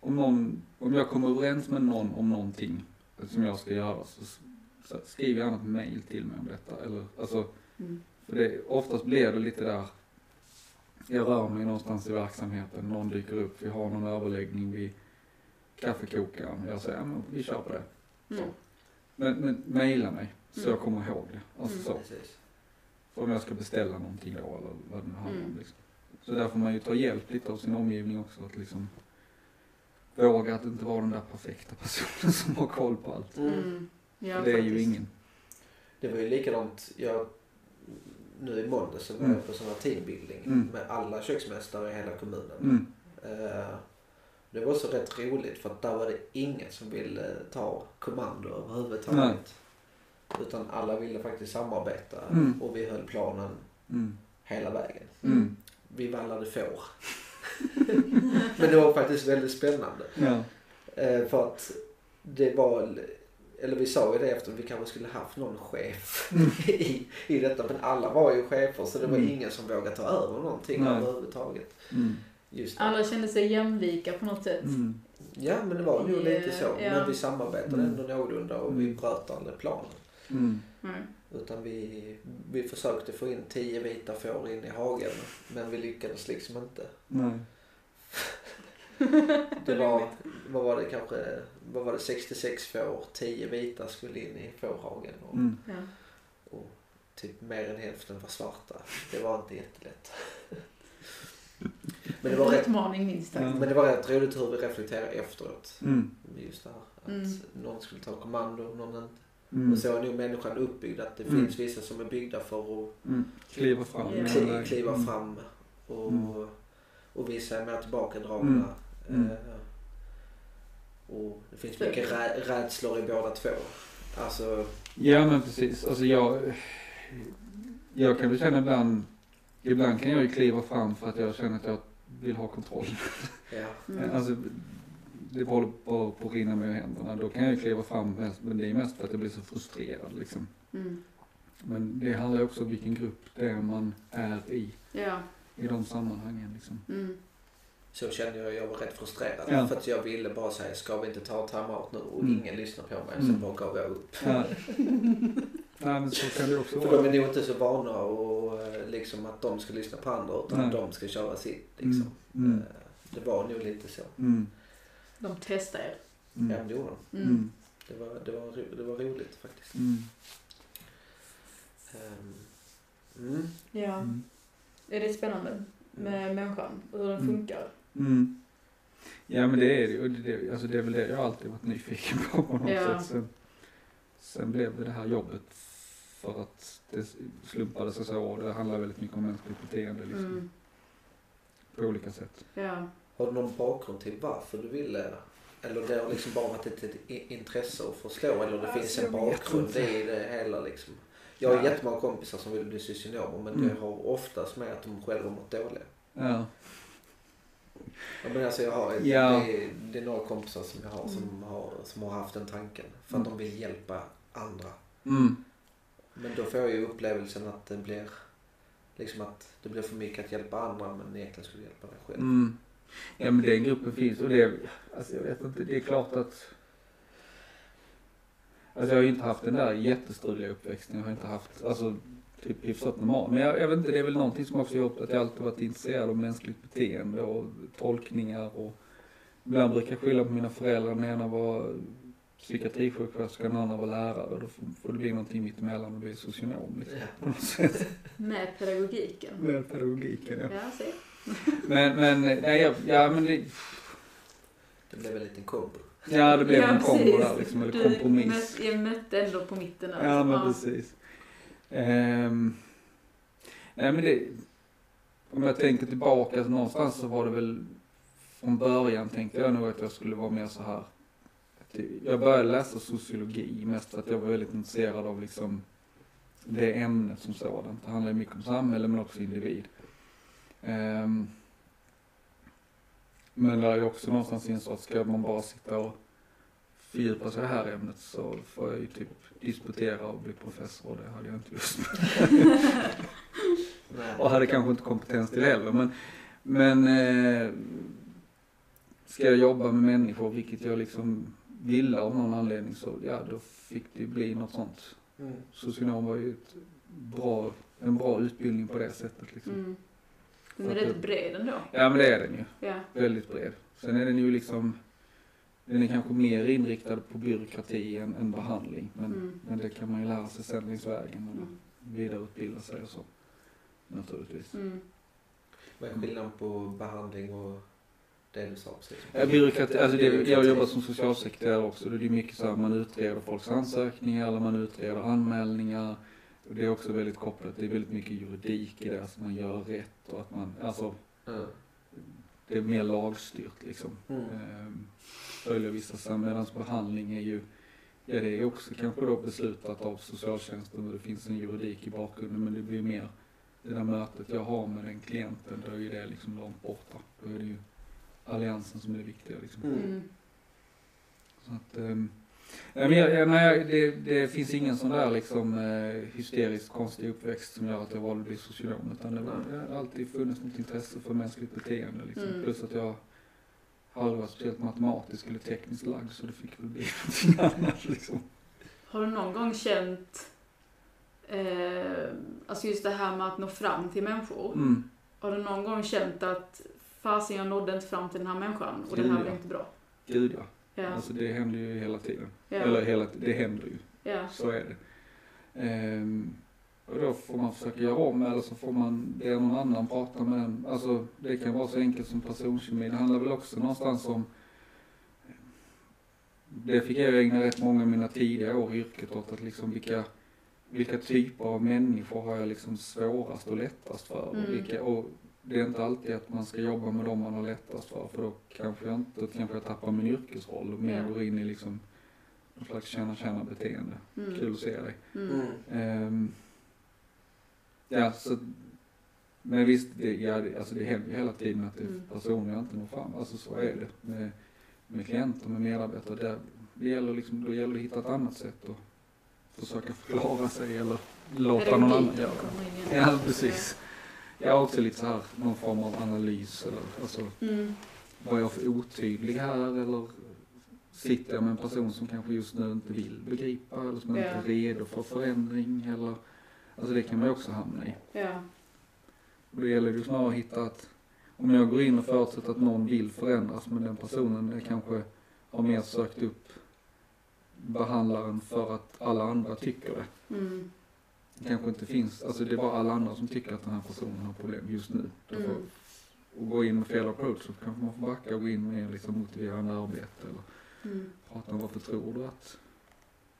om någon, om jag kommer överens med någon om någonting som jag ska göra så, så skriv gärna ett mail till mig om detta eller alltså, Mm. för det, oftast blir det lite där, jag rör mig någonstans i verksamheten, någon dyker upp, vi har någon överläggning vid kaffekokaren, jag säger, ja men vi kör på det. Mm. Men, men mejla mig så Mm. jag kommer ihåg det. Alltså Mm. så. Precis. För om jag ska beställa någonting då eller vad det nu handlar om. Mm. Liksom. Så där får man ju ta hjälp lite av sin omgivning också. Att liksom våga att inte vara den där perfekta personen som har koll på allt. Mm. Ja, det är ju ingen. Det var ju likadant, jag, nu i måndag så var Mm. jag på sån här teambuilding Mm. med alla köksmästare i hela kommunen. Mm. Eh, Det var så rätt roligt för att där var det ingen som ville ta kommando överhuvudtaget. Utan alla ville faktiskt samarbeta Mm. och vi höll planen Mm. hela vägen. Mm. Vi vallade får. Men det var faktiskt väldigt spännande. Ja. Eh, För att det var, eller vi sa ju det efter, vi kanske skulle haft någon chef i, i detta. Men alla var ju chefer så det var Mm. ingen som vågade ta över någonting Nej. överhuvudtaget. Mm. Just det. Alla kände sig jämlika på något sätt. Mm. Ja men det var nog lite så. ja. Men vi samarbetade Mm. ändå någorlunda och vi bröt aldrig planen. Mm. Utan vi, vi försökte få in tio vita får in i hagen. Men vi lyckades liksom inte. Nej. Det var, vad var det kanske, vad var det 66 får, 10 vita skulle in i fårhagen. Och, Mm. Ja. och typ mer än hälften var svarta. Det var inte jättelätt. Men det var rätt, Utmaning minst sagt. Ja. men det var rätt roligt hur vi reflekterade efteråt. Mm. Just det här. Att Mm. någon skulle ta kommando, någon inte. Mm. Och så är nog människan uppbyggd att det Mm. finns vissa som är byggda för att Mm. Kliva fram. Mm. kliva Mm. fram och, Mm. och vissa är mer tillbakadragna. Mm. Mm. Eh, och det finns mycket rä, rädslor i båda två. Alltså, Ja men precis. Alltså jag, jag kan väl känna ibland, ibland kan jag ju kliva fram för att jag känner att jag vill ha kontroll. ja. Mm. Alltså, det håller bara på att rinna mig ur händerna. Då kan jag ju kliva fram mest, men det är mest för att jag blir så frustrerad liksom. Mm. Men det handlar också om vilken grupp det är man är i, Ja. i de sammanhangen liksom. Mm. Så kände jag, jag var rätt frustrerad. Ja. För att jag ville bara säga, ska vi inte ta timeout nu? Och Mm. ingen lyssnar på mig. Mm. Sen bara gav jag upp. Ja. Nej men så kan det också För de vara. är nog inte så vana och eh, liksom att de ska lyssna på andra utan Nej. att de ska köra sitt. Liksom. Mm. Mm. Det var nog lite så. Mm. De testar er. Ja, Mm. men det gjorde de. Mm. Mm. Det var, det var, det var roligt faktiskt. Mm. Ehm, Mm. Ja. Mm. Är det spännande med människan och hur den Mm. funkar? Mm. Ja men det är det och det, det, alltså det är väl det jag alltid varit nyfiken på på något Ja. sätt. Sen, sen blev det det här jobbet för att det slumpade sig så och det handlar väldigt mycket om mänskligt beteende liksom. Mm. På olika sätt. Ja. Har du någon bakgrund till varför du ville? Eller det har liksom bara varit ett, intresse att förstå eller det Alltså, finns en bakgrund i det hela liksom? Jag har jättemånga kompisar som vill bli socionomer men Mm. det har oftast med att de själva mått dåliga. Ja. Ja, men alltså jag har, Ja. det, är, det är några kompisar som jag har som, Mm. har som har haft den tanken. För att Mm. de vill hjälpa andra. Mm. Men då får jag ju upplevelsen att det blir liksom att det blir för mycket att hjälpa andra men egentligen skulle hjälpa dig själv. Mm. Ja men den gruppen finns och det, alltså jag vet inte, det är klart att Alltså jag har ju inte haft den där jättestruliga uppväxten, jag har inte haft, alltså typ hyfsat normal. Men jag, jag vet inte, det är väl någonting som också gjort att jag alltid varit intresserad av mänskligt beteende och tolkningar och ibland brukar jag skylla på mina föräldrar. Den ena var psykiatrisjuksköterska, den andra var lärare. Då får, det bli någonting mittemellan och bli socionom liksom. Ja. På något sätt. Med pedagogiken. Med pedagogiken ja. Ja, se. Men, men, nej, jag, ja men det, Det blev en liten kombo. Ja, det blev Ja, en kombo där liksom, eller Du kompromiss. Jag mötte ändå på mitten där. Ja, men Ja. precis. Um, nej, men det, om jag tänker tillbaka så någonstans så var det väl från början tänkte jag nog att jag skulle vara mer så här. Typ, jag började läsa sociologi mest för att jag var väldigt intresserad av liksom det ämnet som sådant. Det handlar ju mycket om samhälle men också individ. Um, men där jag också någonstans insåg att ska man bara sitta och fördjupa sig i det här ämnet så får jag ju typ disputera och bli professor och det hade jag inte lust med. Och hade kanske inte kompetens till heller. Men, men eh, ska jag jobba med människor, vilket jag liksom ville av någon anledning, så ja, då fick det bli något sånt. Mm. Socionom var ju ett bra, en bra utbildning på det sättet liksom. Mm. Den är rätt bred ändå. Ja men det är den ju. Ja. Väldigt bred. Sen är den ju liksom, den är kanske mer inriktad på byråkrati än, än behandling. Men, Mm. men det kan man ju lära sig sen längs vägen eller Mm. vidareutbilda sig och så. Naturligtvis. Mm. Vad är skillnaden på behandling och det du sa precis? Ja, byråkrati, alltså det, jag jobbar som socialsekreterare också. Det är mycket så här, man utreder folks ansökningar eller man utreder anmälningar. Och det är också väldigt kopplat, det är väldigt mycket juridik i det, att man gör rätt och att man, alltså Mm. det är mer lagstyrt liksom. Mm. Följer vissa samhällens behandling är ju, ja det är också kanske då beslutat av socialtjänsten och det finns en juridik i bakgrunden men det blir mer det där mötet jag har med den klienten, då är ju det liksom långt borta. Då är det ju alliansen som är det viktiga liksom. Mm. Mm. Så att, nej, men jag, nej, det, det finns ingen sån där liksom eh, hysteriskt konstig uppväxt som gör att jag valde att bli socionom utan det, var, det har alltid funnits något intresse för mänskligt beteende liksom. Mm. Plus att jag varit speciellt matematisk eller tekniskt lagd så det fick väl bli någonting annat liksom. Har du någon gång känt, eh, alltså just det här med att nå fram till människor. Mm. Har du någon gång känt att fasen jag nådde inte fram till den här människan och det här blev inte bra? Gud ja. Ja. Alltså det händer ju hela tiden. ja. Eller hela, det händer ju. ja. Så är det. Ehm, och då får man försöka göra om eller så får man be någon annan prata med den. Alltså det kan vara så enkelt som personkemi. Det handlar väl också någonstans om det fick jag ägna rätt många av mina tidiga år i yrket åt att liksom vilka, vilka typer av människor har jag liksom svårast och lättast för. Mm. Och, vilka, och det är inte alltid att man ska jobba med dem man har lättast för för då kanske jag inte, kanske jag tappar min yrkesroll och mer Ja. går in i liksom någon slags känna-känna beteende. Mm. Kul att se dig. Mm. Mm. Ja, så, men visst, det, ja, det, alltså det händer ju hela tiden att det är Mm. personer jag inte når fram. Alltså så är det med, med klienter, med medarbetare. Det, det gäller liksom, då gäller det att hitta ett annat sätt att försöka förklara sig eller låta någon annan göra det. Ja, precis. Ja, också lite så här, någon form av analys eller alltså, Mm. var jag för otydlig här eller sitter jag med en person som kanske just nu inte vill begripa eller som inte Ja. är redo för förändring eller Alltså det kan man ju också hamna i. Ja. Och då gäller det ju snarare att hitta att om jag går in och förutsätter att någon vill förändras men den personen är kanske har mer sökt upp behandlaren för att alla andra tycker det. Mm. Det kanske inte finns, alltså det är bara alla andra som tycker att den här personen har problem just nu. Därför, Mm. Och gå in med fel approach så kanske man får backa och gå in med liksom motiverande arbete eller Mm. prata om varför tror du att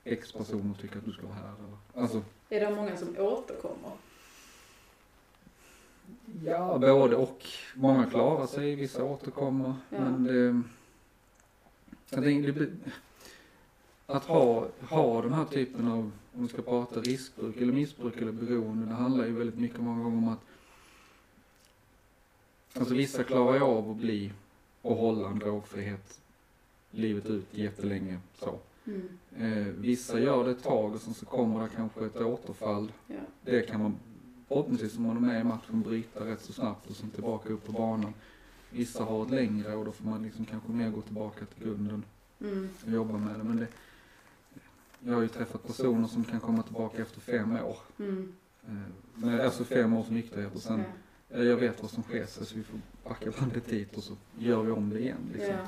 X personer tycker att du ska vara här eller, alltså Är det många som återkommer? Ja, både och. Många klarar sig, vissa återkommer. Ja. Men det, jag tänker, det, att ha, ha den här typen av, om vi ska prata riskbruk eller missbruk eller beroende, det handlar ju väldigt mycket många gånger om att Alltså vissa klarar ju av att bli och hålla en drogfrihet livet ut jättelänge så. Mm. Eh, vissa gör det ett tag och sen så kommer det kanske ett återfall Ja. det kan man förhoppningsvis om man är med i matchen bryta rätt så snabbt och sen tillbaka upp på banan. Vissa har ett längre och då får man liksom kanske mer gå tillbaka till grunden Mm. och jobba med det. Men det, jag har ju träffat personer som kan komma tillbaka efter fem år. Mm. Eh, alltså fem års nykterhet och sen, Ja. jag vet vad som sker så vi får backa bandet dit och så gör vi om det igen. Liksom. Ja.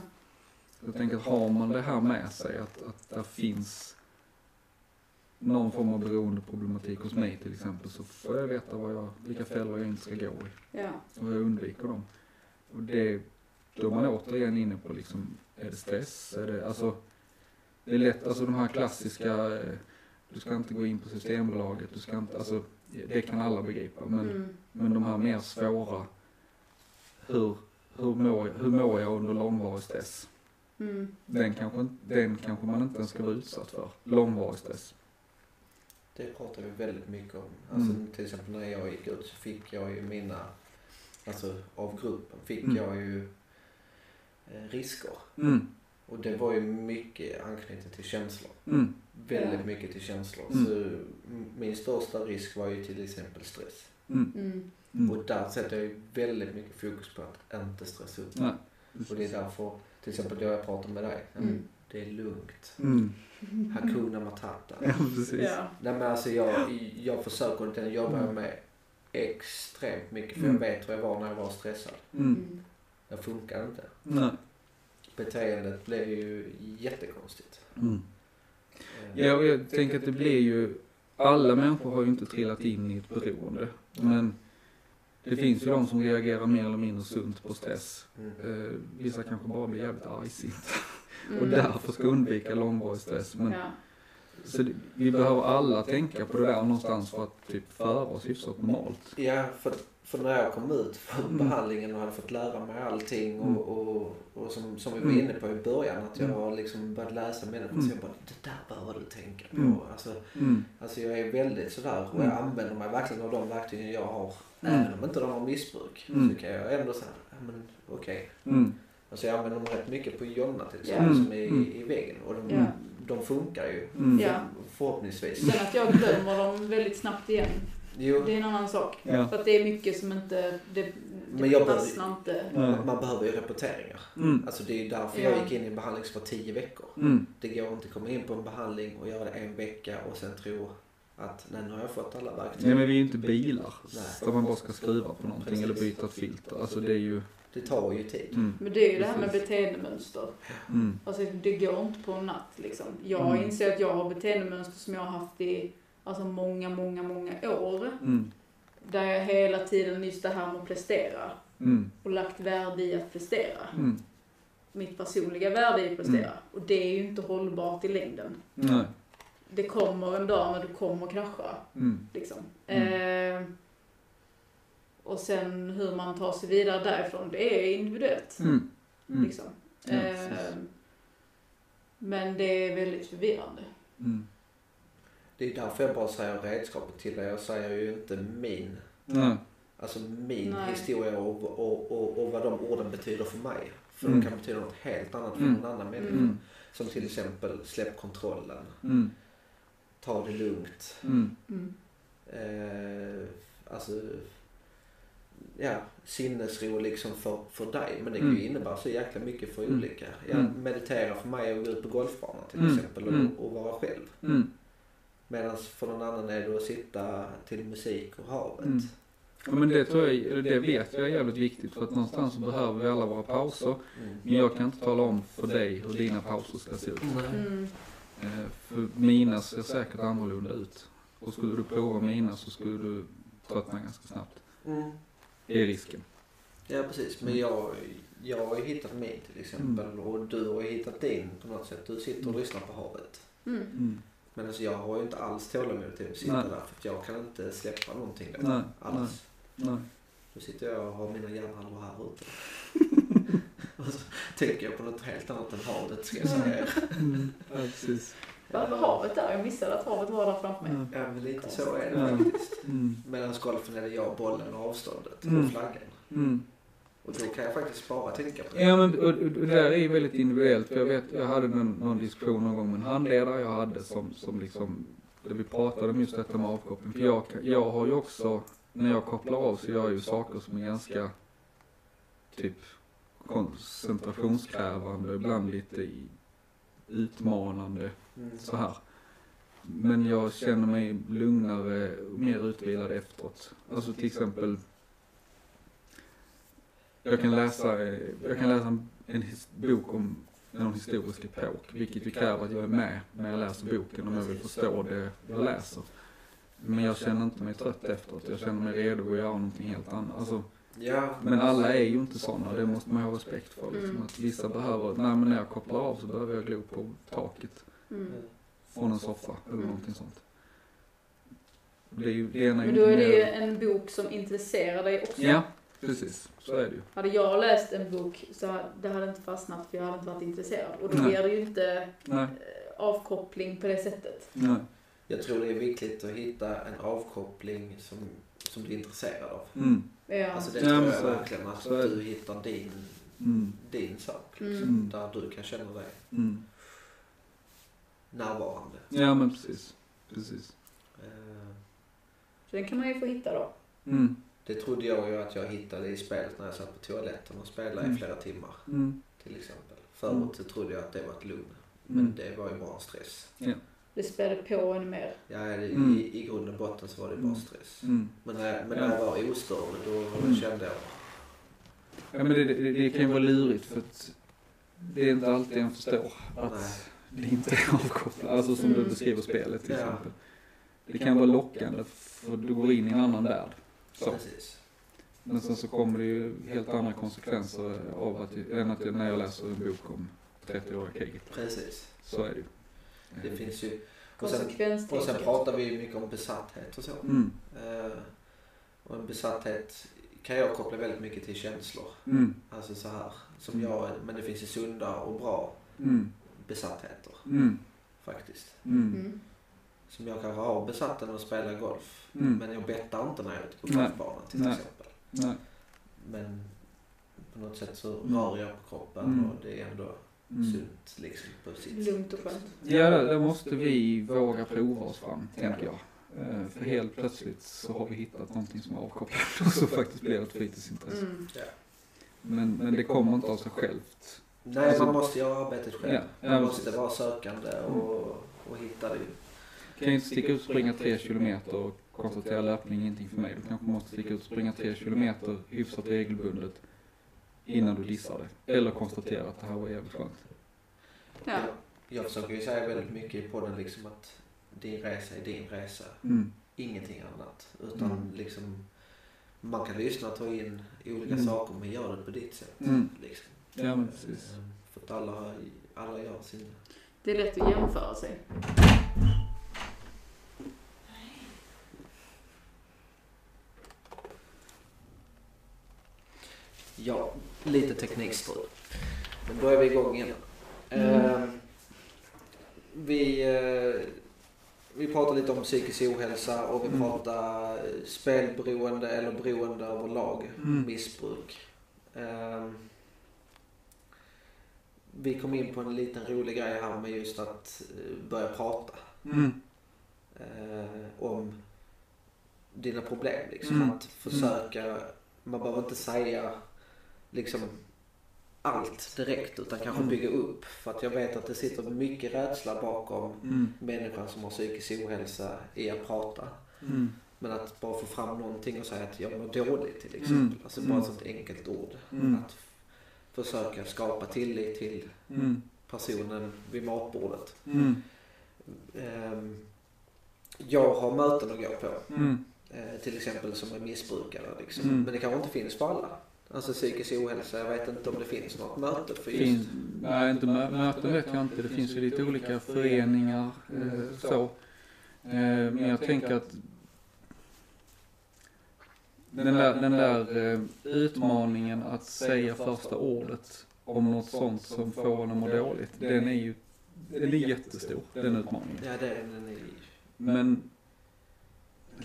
Jag tänker att har man det här med sig att, att där finns någon form av beroendeproblematik hos mig till exempel så får jag veta vad jag, vilka fällor jag inte ska gå i Ja. och jag undviker dem. Och det, då är man återigen inne på liksom, är det stress? Är det, alltså, det är lätt, alltså de här klassiska, eh, du ska inte gå in på Systembolaget, du ska inte, alltså det kan alla begripa. Men, Mm. men de här mer svåra, hur, hur, mår, hur mår jag under långvarig stress? Mm. Den kanske, inte- den kanske man inte ens ska vara utsatt för. Långvarig stress. Det pratar vi väldigt mycket om. Alltså Mm. till exempel när jag gick ut så fick jag ju mina, alltså av gruppen fick Mm. jag ju eh, risker. Mm. Och det var ju mycket anknutet till känslor. Mm. Väldigt mycket till känslor. Mm. Så min största risk var ju till exempel stress. Mm. Mm. Mm. Och där sätter jag ju väldigt mycket fokus på att inte stressa upp. Och det är därför, till exempel då jag pratar med dig. Mm. Det är lugnt. Mm. Hakuna Matata. Ja, precis. Ja. Nej men alltså jag, jag försöker inte, jag jobbar Mm. med extremt mycket för Mm. jag vet hur jag var när jag var stressad. Mm. Mm. Jag funkar inte. Nej. Beteendet blev ju jättekonstigt. Mm. Eh, Ja, och jag tänker att det blir ju, alla människor har ju inte trillat in i ett beroende. Men det finns ju de som reagerar mer eller mindre sunt på stress. Mm. Eh, vissa kanske bara blir jävligt argsinta och Mm. därför ska undvika långvarig stress. Men, Ja. Så det, vi behöver alla tänka på det där någonstans för att typ föra oss hyfsat normalt. Ja, för, för när jag kom ut från Mm. behandlingen och hade fått lära mig allting Mm. och, och, och som, som vi var Mm. inne på i början att jag har liksom börjat läsa människor Mm. så jag bara det där behöver du tänka på. Mm. Alltså, Mm. alltså jag är väldigt sådär och jag använder mig verkligen av de verktygen jag har. Mm. Även om inte de har missbruk Mm. så kan jag ändå säga, ja men okej. Mm. Alltså jag använder mig rätt mycket på Jonna till exempel Mm. som är i, i väggen och de, Ja. de funkar ju. Mm. Förhoppningsvis. Sen att jag glömmer dem väldigt snabbt igen, Jo, det är en annan sak. Ja. För att det är mycket som inte, det, det Men jag behöver- fastnar inte. Nej. man behöver ju repeteringar. Mm. Alltså det är ju därför Ja. jag gick in i en behandling som var tio veckor. Mm. Det går inte att komma in på en behandling och göra det en vecka och sen tro att nej, nu har jag fått alla verktyg. Nej men vi är ju inte bilar. Nej. Där man bara ska skruva på någonting eller byta ett filter. Alltså det är ju... Det tar ju tid. Mm. Men det är ju det här med Precis. beteendemönster. Mm. Alltså det går inte på en natt liksom. Jag Mm. inser att jag har beteendemönster som jag har haft i alltså många, många, många år. Mm. Där jag hela tiden just det här med att prestera Mm. och lagt värde i att prestera. Mm. Mitt personliga värde i att prestera. Mm. Och det är ju inte hållbart i längden. Nej. Det kommer en dag när du kommer krascha. Mm. Liksom. Mm. Eh, och sen hur man tar sig vidare därifrån, det är individuellt. Liksom. Ja, Eh, men det är väldigt förvirrande. Mm. Det är därför jag bara säger redskapet till dig. Jag säger ju inte min. Nej. Alltså min Nej. historia och, och, och, och vad de orden betyder för mig. För Mm. de kan betyda något helt annat för Mm. någon annan människa. Mm. Som till exempel släpp kontrollen. Mm. Ta det lugnt. Mm. Mm. Eh, alltså, ja, sinnesro liksom för, för dig. Men det kan ju Mm. innebära så jäkla mycket för Mm. olika. Ja, Mm. meditera för mig att gå ut på golfbanan till Mm. exempel och, Mm. och vara själv. Mm. Medan för någon annan är det att sitta till musik och havet. Mm. Ja, men det tror jag, det vet jag är jävligt viktigt för att någonstans så behöver vi alla våra pauser. Mm. Men jag kan inte tala om för dig hur dina pauser ska se ut. Mm. Eh, För mina ser säkert annorlunda ut. Och skulle du prova mina så skulle du tröttna ganska snabbt. Mm. Det är risken. Ja precis, men jag, jag har ju hittat min till exempel Mm. och du har ju hittat din på något sätt. Du sitter och lyssnar på havet. Mm. Mm. Men alltså jag har ju inte alls tålamod till att sitta Nej. där för att jag kan inte släppa någonting där. Nej, alls. Nej. Då sitter jag och har mina hjärnhalvor här ute. och så tänker jag på något helt annat än havet ska jag säga. Mm. Ja, precis. Vad var havet där? Jag missade att havet var där framför mig. Ja. Men lite så är det faktiskt. Mm. Medan golfen är det jag, bollen och avståndet Mm. och flaggan. Mm. Och då kan jag faktiskt bara tänka på det. Ja men och, och, det där är ju väldigt individuellt. För jag vet, jag hade någon, någon diskussion någon gång med en handledare jag hade som, som liksom, där vi pratade om just detta med avkoppling. För jag, jag har ju också, när jag kopplar av så gör jag ju saker som är ganska, typ koncentrationskrävande, ibland lite utmanande Mm. så här. Men jag känner mig lugnare mer utvilad efteråt. Alltså till exempel jag kan läsa, jag kan läsa en, en his, bok om någon historisk epok, vilket ju kräver att jag är med när jag läser boken om jag vill förstå det jag läser. Men jag känner inte mig trött efteråt, jag känner mig redo att göra någonting helt annat. Alltså, Ja, men alla är ju inte sådana, det måste man ha respekt för. Liksom, Mm. att vissa behöver, nej men när jag kopplar av så behöver jag glo på taket Mm. från en soffa eller Mm. någonting sånt. Det är ju, det ena Men då är det ju en bok som intresserar dig också. Ja, precis. Så är det ju. Hade jag läst en bok så hade det hade inte fastnat för jag hade inte varit intresserad. Och då blir det ju inte Nej, eh, avkoppling på det sättet. nej. jag tror det är viktigt att hitta en avkoppling som, som du är intresserad av. Mm, Ja. Alltså det Ja, tror jag så- verkligen. Att så det. du hittar din, mm, din sak. Liksom, Mm. Där du kan känna dig Mm. närvarande. Ja men precis. Precis. Eh, Den kan man ju få hitta då. Mm. Det trodde jag ju att jag hittade i spelet när jag satt på toaletten och spelade Mm. i flera timmar. Mm. Till exempel. Förut så trodde jag att det var ett lugn. Men Mm. det var ju bara stress. Det spädde på ännu mer. Ja, i, Mm. i grund och botten så var det bara Mm. stress. Mm. Men när, men när jag var ostörd då Mm. kände jag Ja men det, det, det kan ju vara lurigt för att det är inte alltid en förstår att Nej. det inte är avkopplat. Alltså som du Mm. beskriver spelet till Ja. exempel. Det kan vara lockande för du går in i en annan värld. Så. precis. Men sen så kommer det ju helt andra konsekvenser av att, än att jag, när jag läser en bok om 30-åriga kriget. Precis. Så är det ju. Det finns ju. Och sen, och sen pratar vi ju mycket om besatthet och så. Mm. Eh, och en besatthet kan jag koppla väldigt mycket till känslor. Mm. Alltså så här. Som jag, men det finns ju sunda och bra Mm. besattheter. Mm. Faktiskt. Mm. Mm. Som jag kanske har besatt den att spela golf. Mm. Men jag bettar inte när jag är ute på golfbanan till Nej. exempel. Nej. Men på något sätt så Mm. rör jag på kroppen Mm. och det är ändå Mm. sunt liksom på sitt Lugnt och skönt. Ja, där måste vi våga prova oss fram, tänker jag. Eh, För helt plötsligt så har vi hittat någonting som är avkopplat och som faktiskt blir ett fritidsintresse. Mm. Men, men det kommer inte av sig självt. Nej, Alltså- man måste göra arbetet själv. Ja, man precis. måste vara sökande och, och hitta det. Du kan ju inte sticka ut och springa tre kilometer och konstatera löpning är ingenting för mig. Du kanske måste sticka ut och springa tre kilometer hyfsat regelbundet innan du dissar det. Eller konstatera att det här var jävligt skönt. Ja. Jag, jag försöker ju säga väldigt mycket i podden liksom att din resa är din resa. Mm. Ingenting annat. Utan Mm. liksom man kan lyssna och ta in olika Mm. saker men gör det på ditt sätt. Mm. Liksom. Ja, men precis. Ehm, För att alla, alla gör sin... Det är lätt att jämföra sig. Ja, lite teknikstrul. Då är vi igång igen. Mm. Ehm, vi, eh, vi pratar lite om psykisk ohälsa och vi Mm. pratar eh, spelberoende eller beroende överlag. Mm. Missbruk. Ehm, vi kom in på en liten rolig grej här med just att eh, börja prata Mm. eh, om dina problem. Liksom. Mm. Att försöka, man behöver inte säga liksom allt direkt utan kanske Mm. bygga upp. För att jag vet att det sitter mycket rädsla bakom Mm. människan som har psykisk ohälsa i att prata. Mm. Men att bara få fram någonting och säga att jag mår dåligt till exempel. Mm. Alltså bara Mm. ett sånt enkelt ord. Mm. Att försöka skapa tillit till Mm. personen vid matbordet. Mm. Ehm, jag har möten att gå på. Mm. Eh, till exempel som är missbrukare. Liksom. Mm. Men det kanske inte finns för alla. Alltså psykisk ohälsa, jag vet inte om det finns något möte för just... Fin, nej, inte mö- möten vet jag inte. Det finns ju lite olika föreningar eh, så. Eh, men jag tänker att den där, den där eh, utmaningen att säga första ordet om något sånt som får en att må dåligt, den är ju den är jättestor, den utmaningen. Ja, är den i... Men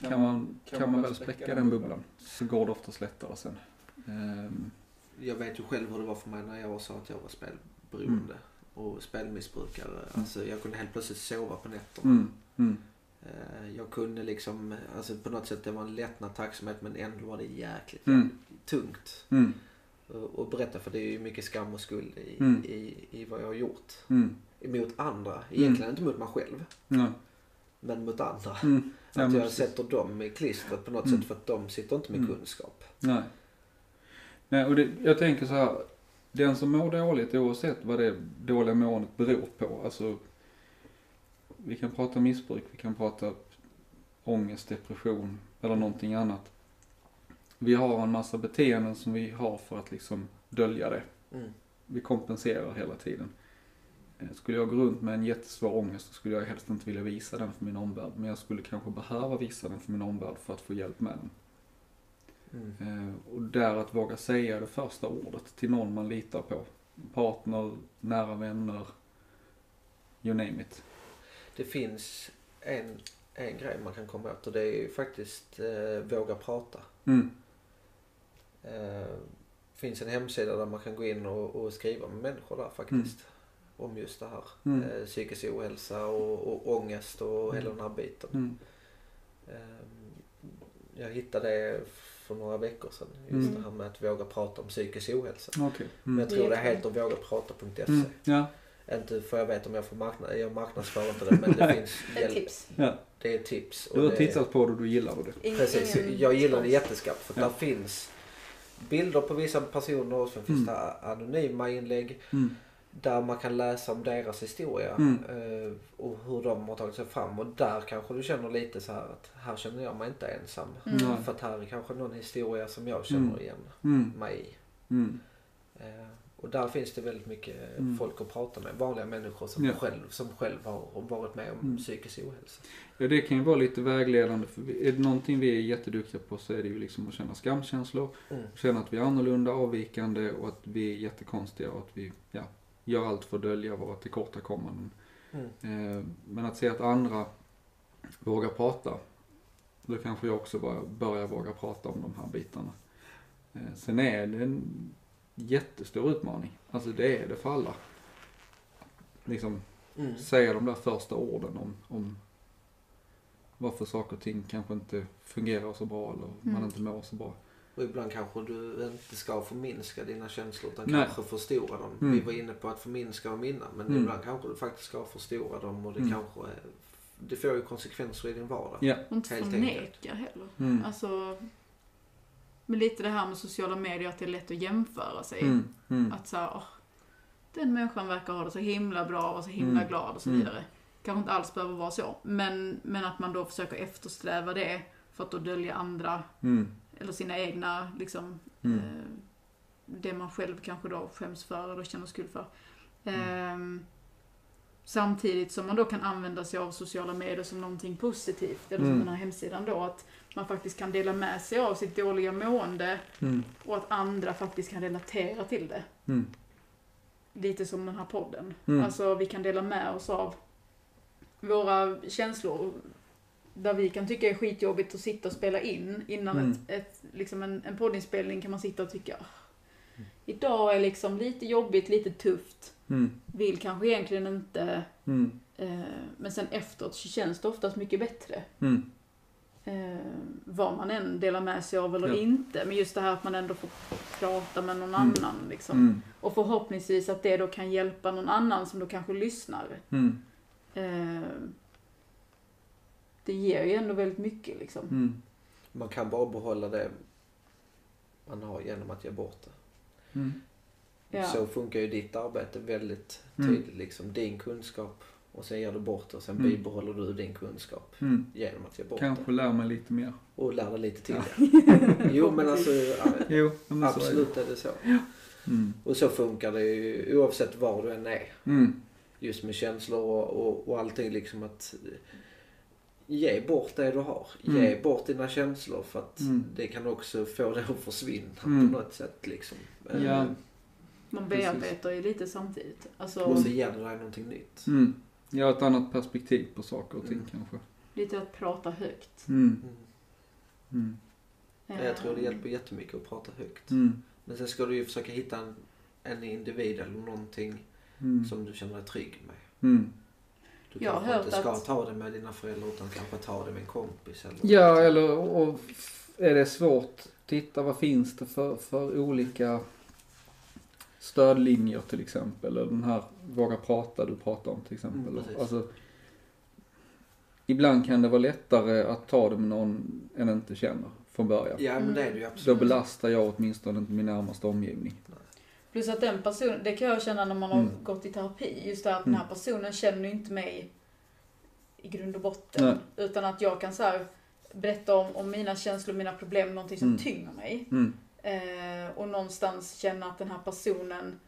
kan man, kan man väl spräcka den bubblan så går det oftast lättare sen. Ehm, Jag vet ju själv hur det var för mig när jag sa att jag var spelberoende och spelmissbrukare. Alltså jag kunde helt plötsligt sova på nätterna. mm, mm, Eh, Jag kunde liksom, alltså på något sätt det var en lättnad, tacksamhet men ändå var det jäkligt Mm. tungt. mm, Och, berätta för det är ju mycket skam och skuld i, Mm. i, i vad jag har gjort. mm, Mot andra. Egentligen inte mot mig själv. Men mot andra. mm. Ja, Att jag precis. sätter dem i klistret på något Mm. sätt för att de sitter inte med Mm. kunskap. Nej. Nej, och det, jag tänker så här. Den som mår dåligt oavsett vad det dåliga måendet beror på. Alltså, vi kan prata missbruk, vi kan prata ångest, depression eller någonting annat. Vi har en massa beteenden som vi har för att liksom dölja det. Mm. Vi kompenserar hela tiden. Eh, Skulle jag gå runt med en jättesvår ångest så skulle jag helst inte vilja visa den för min omvärld. Men jag skulle kanske behöva visa den för min omvärld för att få hjälp med den. Mm. Eh, Och där att våga säga det första ordet till någon man litar på. Partner, nära vänner, you name it. Det finns en, en grej man kan komma åt och det är ju faktiskt eh, våga prata. Mm. Eh, finns en hemsida där man kan gå in och, och skriva med människor där faktiskt. Om just det här. Mm. Eh, psykisk ohälsa och, och ångest och hela Mm. den här biten. Mm. Eh, jag hittade det för några veckor sedan. Just Mm. det här med att våga prata om psykisk ohälsa. Men Mm. jag tror det är om vågaprata.se. Mm. Ja. Inte för jag vet om jag får marknad, jag marknadsför inte det men det finns hjälp. tips. ja. Det är tips. och Du har det- tittat på det och du gillar det. Precis, ingen jag gillar det jätteskarpt för Ja. där finns bilder på vissa personer och sen finns Mm. det anonyma inlägg Mm. Där man kan läsa om deras historia Mm. eh, och hur de har tagit sig fram och där kanske du känner lite så här att här känner jag mig inte ensam. Mm. För att här är kanske någon historia som jag känner Mm. igen Mm. mig i. Mm. Eh, Och där finns det väldigt mycket Mm. folk att prata med. Vanliga människor som, Ja. själv, som själv har varit med om Mm. psykisk ohälsa. Ja, det kan ju vara lite vägledande. För är det någonting vi är jätteduktiga på så är det ju liksom att känna skamkänslor. Mm. Känna att vi är annorlunda, avvikande och att vi är jättekonstiga och att vi ja, gör allt för att dölja våra tillkortakommanden. Mm. Eh, men att se att andra vågar prata. Då kanske jag också börjar våga prata om de här bitarna. Eh, sen är det en jättestor utmaning. Alltså det är det för alla. Liksom Mm. säga de där första orden om, om varför saker och ting kanske inte fungerar så bra eller man Mm. inte mår så bra. Och ibland kanske du inte ska förminska dina känslor utan Nej. kanske förstora dem. Mm. Vi var inne på att förminska dem innan men Mm. ibland kanske du faktiskt ska förstora dem och det Mm. kanske är, det får ju konsekvenser i din vardag. Ja. Och inte Helt förneka heller. Mm. Alltså, med lite det här med sociala medier, att det är lätt att jämföra sig. Mm. Mm. Att så här, åh, den människan verkar ha det så himla bra och så himla Mm. glad och så Mm. vidare. Kanske inte alls behöver vara så. Men, men att man då försöker eftersträva det för att då dölja andra, Mm. Eller sina egna, liksom, Mm. eh, det man själv kanske då skäms för eller känner skuld för. Mm. Ehm, samtidigt som man då kan använda sig av sociala medier som någonting positivt, eller som Mm. den här hemsidan då, att man faktiskt kan dela med sig av sitt dåliga mående Mm. och att andra faktiskt kan relatera till det. Mm. Lite som den här podden. Alltså vi kan dela med oss av våra känslor där vi kan tycka är skitjobbigt att sitta och spela in. Innan Mm. ett, ett, liksom en, en poddinspelning kan man sitta och tycka "Ah, Idag är liksom lite jobbigt, lite tufft. Mm. Vill kanske egentligen inte. Mm. Eh, men sen efteråt så känns det oftast mycket bättre. Mm. Eh, vad man än delar med sig av eller Ja. inte. Men just det här att man ändå får prata med någon Mm. annan. Liksom. Mm. Och förhoppningsvis att det då kan hjälpa någon annan som då kanske lyssnar. Mm. Eh, det ger ju ändå väldigt mycket liksom. Mm. Man kan bara behålla det man har genom att ge bort det. Mm. Ja. Så funkar ju ditt arbete väldigt Mm. tydligt. Liksom, din kunskap och sen ger du bort det och sen Mm. bibehåller du din kunskap Mm. genom att ge bort Kanske det. lär mig lite mer. Och lär dig lite till. Ja. Jo men alltså ja, Jo, men så är det. absolut är det så. Mm. Och så funkar det ju oavsett var du än är. Mm. Just med känslor och, och, och allting liksom att ge bort det du har. Mm. Ge bort dina känslor för att Mm. det kan också få det att försvinna Mm. på något sätt liksom. Eh, Ja. Man Precis. bearbetar ju lite samtidigt. Alltså, Och så ger det dig någonting nytt. Mm. Har ett annat perspektiv på saker och ting Mm. kanske. lite att prata högt. Mm. Mm. Mm. Ja, Jag tror det Eh, hjälper jättemycket att prata högt. Mm. Men sen ska du ju försöka hitta en, en individ eller någonting Mm. som du känner dig trygg med. Mm. Du Jag kanske inte ska att- ta det med dina föräldrar utan kanske ta det med en kompis. Eller Ja, eller och är det svårt, titta vad finns det för, för olika stödlinjer till exempel. Eller den här Våga prata du pratar om till exempel. Mm, alltså, ibland kan det vara lättare att ta det med någon än inte känner från början. Ja men det är det ju Då absolut. belastar jag åtminstone inte min närmaste omgivning. Plus att den personen, det kan jag känna när man har Mm. gått i terapi, just det här att den här Mm. personen känner inte mig i grund och botten. Nej. Utan att jag kan så här berätta om, om mina känslor, mina problem, någonting som Mm. tynger mig. Mm. Eh, och någonstans känna att den här personen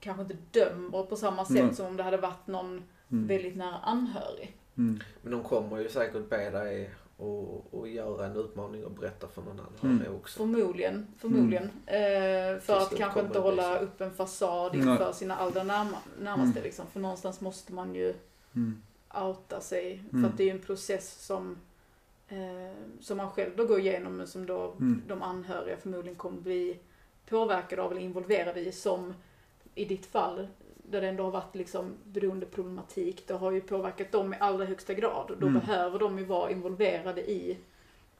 kanske inte dömer på samma sätt Nej. som om det hade varit någon Mm. väldigt nära anhörig. Mm. Men de kommer ju säkert be dig och, och göra en utmaning och berätta för någon annan Mm. också. Förmodligen, förmodligen. Eh, för Tills att kanske inte hålla så. upp en fasad Nej. inför sina allra närma, närmaste Mm. liksom. För någonstans måste man ju Mm. outa sig. Mm. För att det är ju en process som, eh, som man själv då går igenom men som då Mm. de anhöriga förmodligen kommer bli påverkade av eller involverade i som i ditt fall, där det ändå har varit liksom beroendeproblematik, det har ju påverkat dem i allra högsta grad. Och då Mm. behöver de ju vara involverade i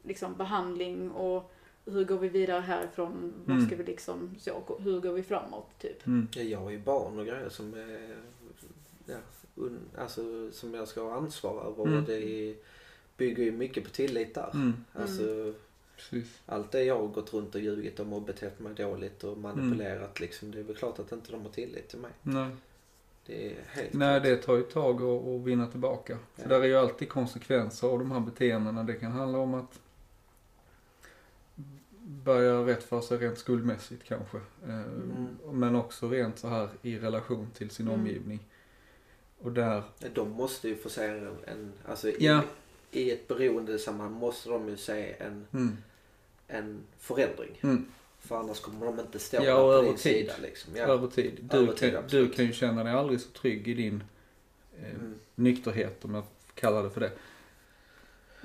liksom behandling och hur går vi vidare härifrån, vad Mm. ska vi liksom, så, hur går vi framåt typ. Mm. Ja, jag har ju barn och grejer som är, ja, un, alltså, som jag ska ha ansvar över. Mm. Och det bygger ju mycket på tillit där. Mm. Alltså, Precis. allt det jag har gått runt och ljugit om och betett mig dåligt och manipulerat liksom. Det är väl klart att inte de har tillit till mig. Nej. Det är helt Nej, klart. det tar ju ett tag att, att vinna tillbaka. För Ja. där är ju alltid konsekvenser av de här beteendena. Det kan handla om att börja rätt för sig rent skuldmässigt kanske. Eh, Mm. Men också rent så här i relation till sin Mm. omgivning. Och där, De måste ju få se en, en alltså Ja. I ett beroendesammanhang måste de ju se en, mm, en förändring. mm, För annars kommer de inte stå Ja, på din tid. sida liksom. Ja. över tid. Du, Över tid, kan, du kan ju känna dig aldrig så trygg i din eh, Mm. nykterhet om jag kallar det för det.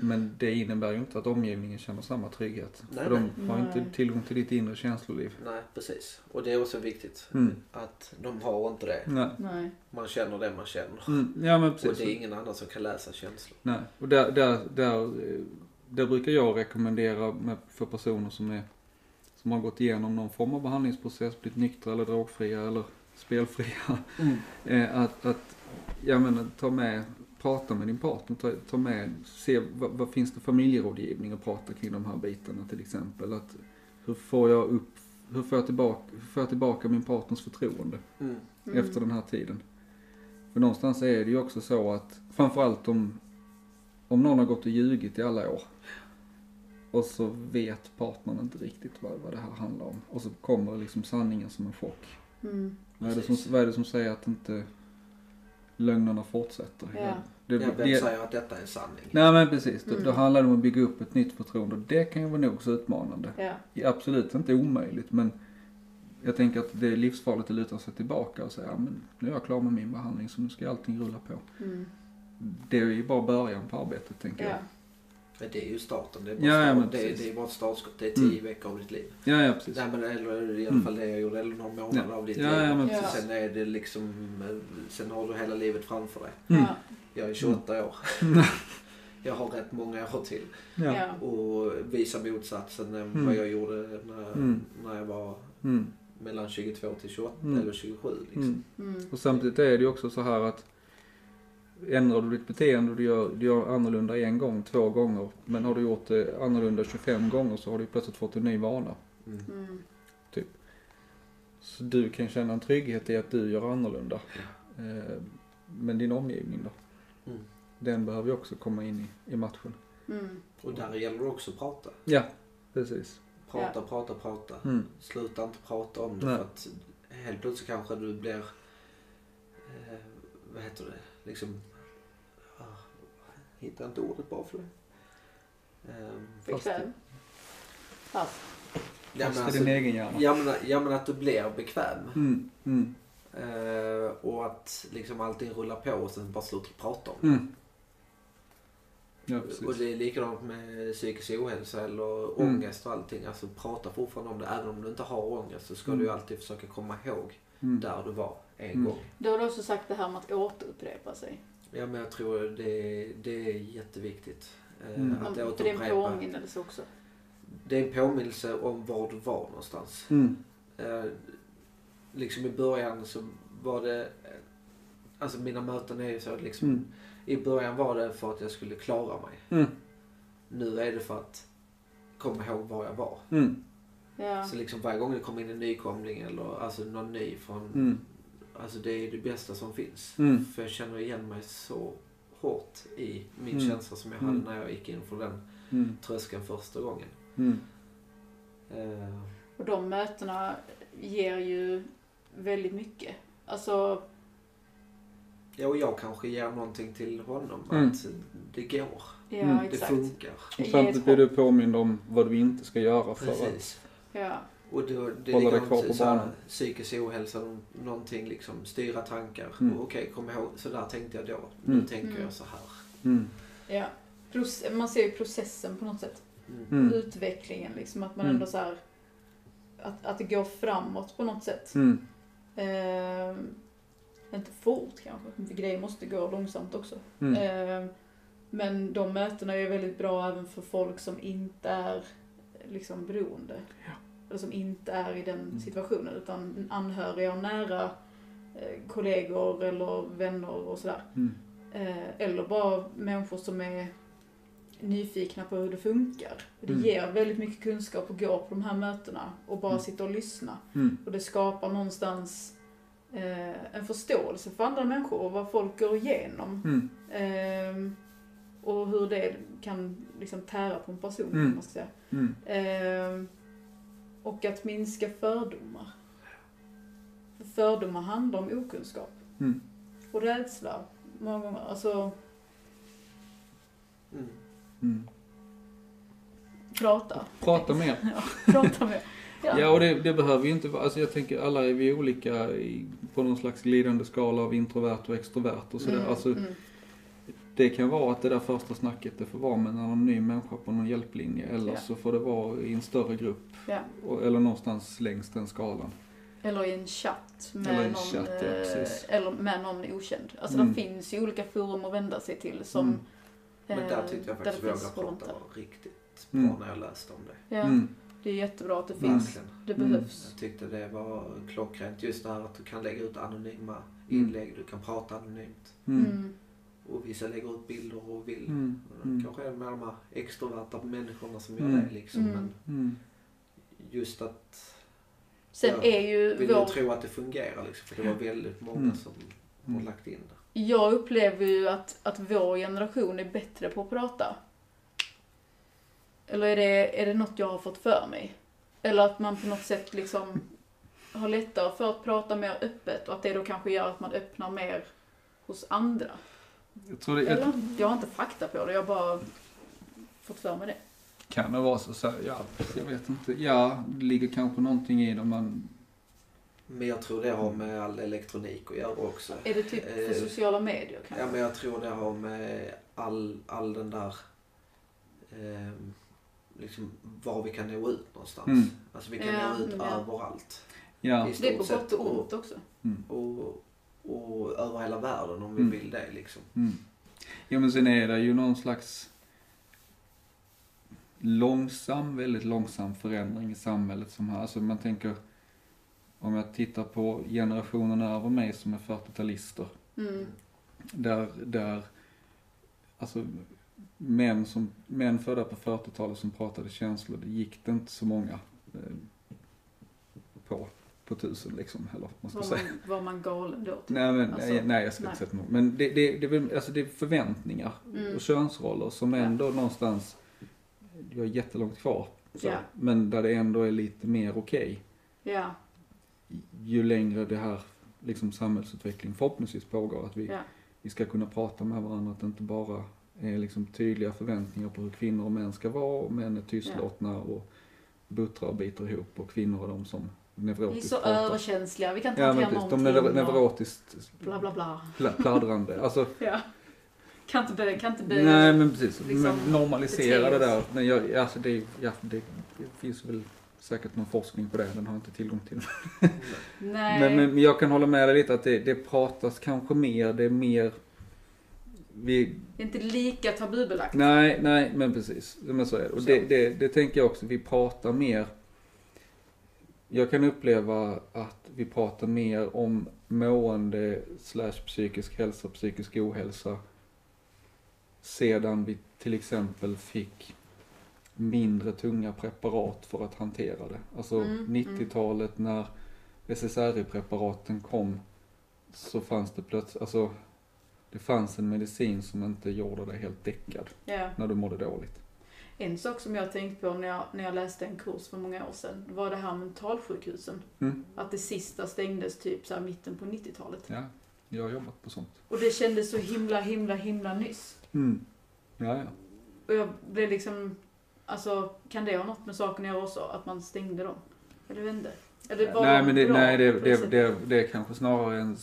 Men det innebär ju inte att omgivningen känner samma trygghet. Nej, för de nej. har Nej. inte tillgång till ditt inre känsloliv. Nej, precis. Och det är också viktigt. Mm. Att de har inte det. Nej. Man känner det man känner. Mm, ja men Och precis. det är ingen annan som kan läsa känslor. Nej. Och där, där, där, eh, där brukar jag rekommendera med, för personer som är som har gått igenom någon form av behandlingsprocess, blivit nyktra eller drogfria eller spelfria. Eh, att, att, jag menar, ta med, prata med din partner, ta, ta med, se vad, vad finns det familjerådgivning och prata kring de här bitarna till exempel. Att, hur får jag upp, hur får jag tillbaka, hur får jag tillbaka min partners förtroende Mm. Mm. efter den här tiden? För någonstans är det ju också så att, framförallt om, om någon har gått och ljugit i alla år och så vet partnern inte riktigt vad, vad det här handlar om. Och så kommer liksom sanningen som en chock. Mm. Vad är, det som, vad är det som säger att inte lögnerna fortsätter? Ja. Det, Ja, vem det, säger att detta är sanning? nej men precis, då, Mm. då handlar det om att bygga upp ett nytt förtroende och det kan ju vara nog så utmanande. Ja. Absolut inte omöjligt men jag tänker att det är livsfarligt att luta sig tillbaka och säga ja, men nu är jag klar med min behandling så nu ska allting rulla på. Mm. Det är ju bara början på arbetet tänker Ja. jag. Men det är ju starten. Det är bara, Ja, ja, start, men det, är, precis. det är bara ett startskott. Det är tio Mm. veckor av ditt liv. Ja, ja precis. Nej, men, eller i alla Mm. fall det jag gjorde. Eller några månader Ja. av ditt Ja, liv. ja, men Ja. precis. Sen är det liksom, eh, sen har du hela livet framför dig. Mm. Ja. Jag är 28 år. jag har rätt många år till. Och visa motsatsen än Mm. vad jag gjorde när, Mm. när jag var Mm. mellan 22 till 28 Mm. eller 27 liksom. Mm. Mm. Och samtidigt är det ju också så här att ändrar du ditt beteende och du gör, du gör annorlunda en gång, två gånger. Men har du gjort det annorlunda 25 gånger så har du plötsligt fått en ny vana. Mm. Mm. Så du kan känna en trygghet i att du gör annorlunda. Eh, men din omgivning då? Mm. Den behöver ju också komma in i, i matchen. Mm. Och där gäller det också att prata. Ja, precis. Prata, Ja. prata, prata. Mm. Sluta inte prata om det Nej. för att helt plötsligt kanske du blir, eh, vad heter det, liksom, ah, hittar inte ordet bara för det. Ehm, Bekväm. Fast. ja, men Fast i alltså, din egen hjärna. ja, men, ja men att du blir bekväm. Mm. Mm. Eh, och att liksom allting rullar på och sen bara slutar prata om det. Mm. Ja, Och det är likadant med psykisk ohälsa eller Mm. ångest och allting. Alltså prata fortfarande om det. Även om du inte har ångest så ska Mm. du ju alltid försöka komma ihåg Mm. där du var en Mm. gång. Du har också sagt det här med att återupprepa sig. Ja men jag tror det, det är jätteviktigt. eh, Mm. Att För det är en återupprepa. påminnelse också. Det är en påminnelse om var du var någonstans. Mm. Eh, liksom i början så var det, alltså mina möten är ju så att liksom, Mm. i början var det för att jag skulle klara mig. Mm. Nu är det för att komma ihåg var jag var. Mm. Ja. Så liksom varje gång det kommer in en nykomling eller alltså någon ny från, Mm. Alltså det är det bästa som finns. Mm. För jag känner igen mig så hårt i min Mm. känsla som jag Mm. hade när jag gick in för den Mm. tröskeln första gången. Mm. Eh, Och de mötena ger ju väldigt mycket. Alltså, ja, och jag kanske ger någonting till honom. Mm. Att det går. ja Mm. Det funkar. Och samtidigt blir du påmind om vad du inte ska göra för att... Ja. Och då, det Hålla likadant kvar på banan. psykisk ohälsa, någonting liksom, styra tankar. Mm. Och Okej, kom ihåg, så där tänkte jag då. Mm. Nu tänker Mm. jag så här. Mm. ja. Plus, man ser ju processen på något sätt. Mm. Mm. Utvecklingen liksom. Att man Mm. ändå så här att, att det går framåt på något sätt. Mm. Eh, inte fort kanske, för grejer måste gå långsamt också. Mm. Eh, men de mötena är väldigt bra även för folk som inte är liksom beroende. Eller som inte är i den Mm. situationen utan anhöriga och nära eh, kollegor eller vänner och sådär. Mm. Eh, eller bara människor som är nyfikna på hur det funkar. Det Mm. ger väldigt mycket kunskap att gå på de här mötena och bara Mm. sitta och lyssna. Mm. Och det skapar någonstans eh, en förståelse för andra människor och vad folk går igenom. Mm. Ehm, och hur det kan liksom tära på en person, Mm. man ska säga. Och att minska fördomar. För fördomar handlar om okunskap. Mm. Och rädsla. Många gånger. Alltså, Mm. Mm. prata. Prata mer. Ja, prata med. Ja. Ja, och det, det behöver ju inte vara, alltså jag tänker alla är vi olika i, på någon slags glidande skala av introvert och extrovert och sådär. Mm, Alltså, mm. Det kan vara att det där första snacket det får vara med en anonym människa på någon hjälplinje eller Ja. så får det vara i en större grupp Ja. eller någonstans längs den skalan. Eller i en chatt med Eller någon, chatt, ja, eh, eller med någon okänd. Alltså Mm. det finns ju olika forum att vända sig till som... Mm. Men eh, där tyckte jag faktiskt Våga prata var riktigt bra Mm. när jag läste om det. Ja, Mm. det är jättebra att det finns. Verkligen. Det Mm. behövs. Jag tyckte det var klockrent just det här att du kan lägga ut anonyma Mm. inlägg, du kan prata anonymt. Och vissa lägger ut bilder och vill. Mm. Mm. Kanske är det med de här extroverta människorna som gör Mm. det liksom. Mm. Men Mm. just att Sen Ja. är ju vill vår... du tro att det fungerar liksom. För det var väldigt många Mm. som har lagt in det. Jag upplever ju att, att vår generation är bättre på att prata. Eller är det, är det något jag har fått för mig? Eller att man på något sätt liksom har lättare för att prata mer öppet och att det då kanske gör att man öppnar mer hos andra. Jag tror det Eller? Jag har inte fakta på det, jag har bara fått för mig det. kan det vara så, så här, ja, jag vet inte. Ja, det ligger kanske någonting i det man, Men jag tror det har med all elektronik att göra också. Är det typ för Eh, sociala medier Ja kanske? men jag tror det har med all, all den där ehm, liksom var vi kan nå ut någonstans. Mm. Alltså vi kan Ja, nå ut ja. överallt. ja. Det är på gott och ont också. Mm. Och, och över hela världen om vi Mm. vill det liksom. Mm. Ja men sen är det ju någon slags långsam, väldigt långsam förändring i samhället som här, alltså man tänker om jag tittar på generationen över mig som är 40-talister, Mm. där, där alltså män, som, män födda på 40-talet som pratade känslor, det gick det inte så många eh, på, på tusen liksom, eller vad man ska Var säga. man, var man galen då? Typ? Nej, men, Alltså, nej, nej, jag ska inte nej. säga emot. Men det, det, det, alltså det är förväntningar Mm. och könsroller som Ja. ändå någonstans, jag har jättelångt kvar, så, Ja. men där det ändå är lite mer okej. Ja, Ju längre det här liksom samhällsutveckling förhoppningsvis pågår, att vi, ja. vi ska kunna prata med varandra, att det inte bara är liksom tydliga förväntningar på hur kvinnor och män ska vara, och män är tystlåtna och buttrar och biter ihop och kvinnor är de som Vi är så pratar. överkänsliga, vi kan inte Ja hantera precis, de någonting. är och neurotiskt Bla bla bla. pla- pladdrande. Alltså, Ja. Kan inte be, kan inte be. Nej men precis, liksom, normalisera det där. Men jag, alltså det, ja, det finns väl säkert någon forskning på det, den har jag inte tillgång till. Nej. Men, men jag kan hålla med dig lite att det, det pratas kanske mer, det är mer vi, Det är inte lika tabubelagt. nej, nej men precis. Men så är det. Och Så. det, det, det tänker jag också, vi pratar mer jag kan uppleva att vi pratar mer om mående slash psykisk hälsa, psykisk ohälsa sedan vi till exempel fick mindre tunga preparat för att hantera det. Alltså Mm, 90-talet när SSRI-preparaten kom så fanns det plötsligt, alltså det fanns en medicin som inte gjorde dig helt däckad Ja. när du mådde dåligt. En sak som jag tänkte på när jag, när jag läste en kurs för många år sedan var det här mentalsjukhusen. Mm. Att det sista stängdes typ så mitten på 90-talet. Ja, jag har jobbat på sånt. Och det kändes så himla, himla, himla nyss. Mm. Ja, ja. Och jag blev liksom, alltså kan det ha något med saken att göra också? Att man stängde dem? Eller inte. Eller var Nej men det, bra nej, det, det, det, det är kanske snarare en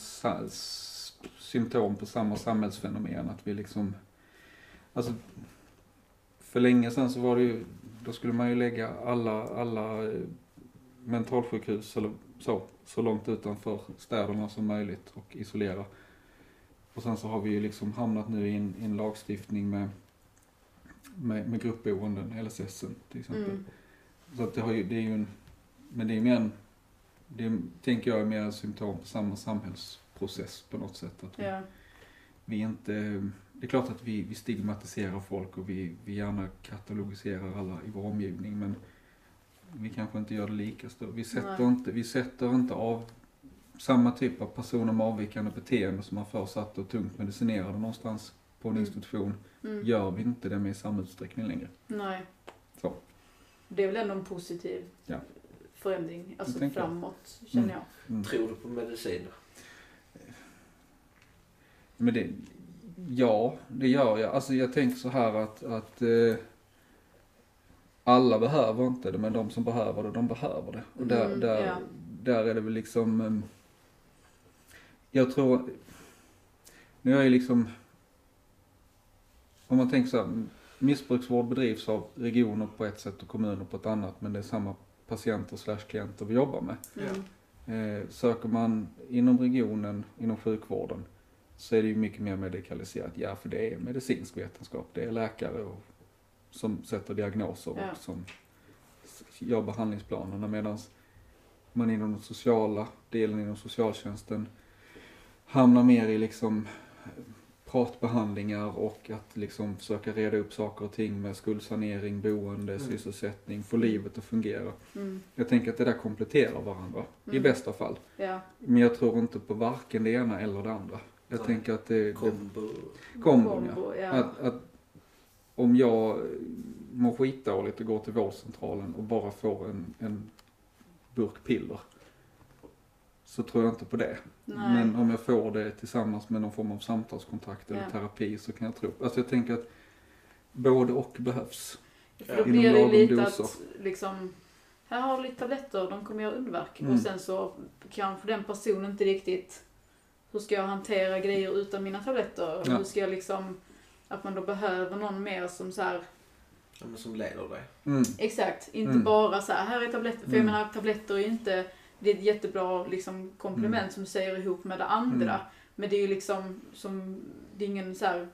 symptom på samma samhällsfenomen att vi liksom, alltså för länge sedan så var det ju, då skulle man ju lägga alla, alla eh, mentalsjukhus eller så, så långt utanför städerna som möjligt och isolera. Och sen så har vi ju liksom hamnat nu i en, i en lagstiftning med, med, med gruppboenden, LSS till exempel. Mm. Så att det, har ju, det är ju en, men det är mer en, det tänker jag är mer en symptom på samma samhällsprocess på något sätt. Att vi, Ja. vi inte, det är klart att vi, vi stigmatiserar folk och vi, vi gärna katalogiserar alla i vår omgivning men vi kanske inte gör det lika stort. Vi sätter Nej. inte, vi sätter inte av samma typ av personer med avvikande beteende som man förr satt och tungt medicinerade någonstans på en Mm. institution. Mm. Gör vi inte det med i samma utsträckning längre. Nej. Så. Det är väl ändå en positiv Ja. förändring, alltså tänker jag. framåt, känner Mm. jag. Mm. Tror du på medicin? Men det, ja, det gör jag. Alltså jag tänker så här att, att eh, alla behöver inte det, men de som behöver det, de behöver det. Och där, Mm, där, ja. där är det väl liksom, eh, jag tror, nu är jag liksom, om man tänker så här, missbruksvård bedrivs av regioner på ett sätt och kommuner på ett annat, men det är samma patienter slash klienter vi jobbar med. Mm. Eh, söker man inom regionen, inom sjukvården, så är det ju mycket mer medikaliserat. Ja, för det är medicinsk vetenskap. Det är läkare och, som sätter diagnoser Ja. och som gör behandlingsplanerna. Medan man inom den sociala delen inom socialtjänsten hamnar mer i liksom eh, pratbehandlingar och att liksom försöka reda upp saker och ting med skuldsanering, boende, Mm. sysselsättning, få livet att fungera. Mm. Jag tänker att det där kompletterar varandra i Mm. bästa fall. Ja. Men jag tror inte på varken det ena eller det andra. Jag tänker att det, det Kombo? kombon ja. Kombo, ja. Att, att om jag mår skitdåligt och går till vårdcentralen och bara får en, en burk piller så tror jag inte på det. Nej. Men om jag får det tillsammans med någon form av samtalskontakt eller Ja. terapi så kan jag tro. Alltså jag tänker att både och behövs. För då Inom blir det lite doser. att liksom, här har du lite tabletter, de kommer göra underverk. Mm. Och sen så kanske den personen inte riktigt, hur ska jag hantera grejer utan mina tabletter? Ja. Hur ska jag liksom, att man då behöver någon mer som så här, Ja, men som leder dig. Mm. exakt, inte Mm. bara så här, här är tabletter. För Mm. jag menar, tabletter är ju inte, det är ett jättebra liksom komplement Mm. som säger ihop med det andra. Mm. Men det är ju liksom, som, det är ingen så här,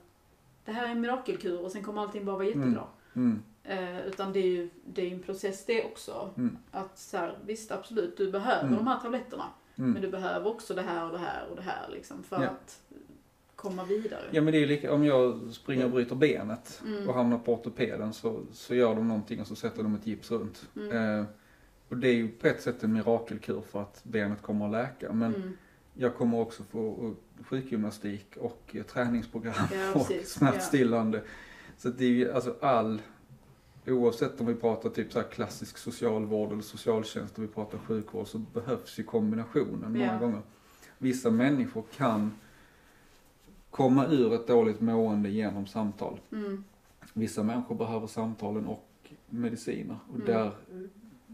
det här är en mirakelkur och sen kommer allting bara vara jättebra. Mm. Eh, utan det är ju det är en process det också. Mm. Att så här, visst absolut, du behöver Mm. de här tabletterna. Men Mm. du behöver också det här och det här och det här liksom för Ja. att komma vidare. Ja men det är ju lika, om jag springer och bryter benet Mm. och hamnar på ortopeden så, så gör de någonting och så sätter de ett gips runt. Mm. Eh, och det är ju på ett sätt en mirakelkur för att benet kommer att läka. Men Mm. jag kommer också få sjukgymnastik och träningsprogram Ja, och smärtstillande. Så att det är ju alltså all, oavsett om vi pratar typ så här klassisk socialvård eller socialtjänst och vi pratar sjukvård så behövs ju kombinationen många gånger. Vissa människor kan komma ur ett dåligt mående genom samtal. Mm. Vissa människor behöver samtalen och mediciner. Och Mm. där,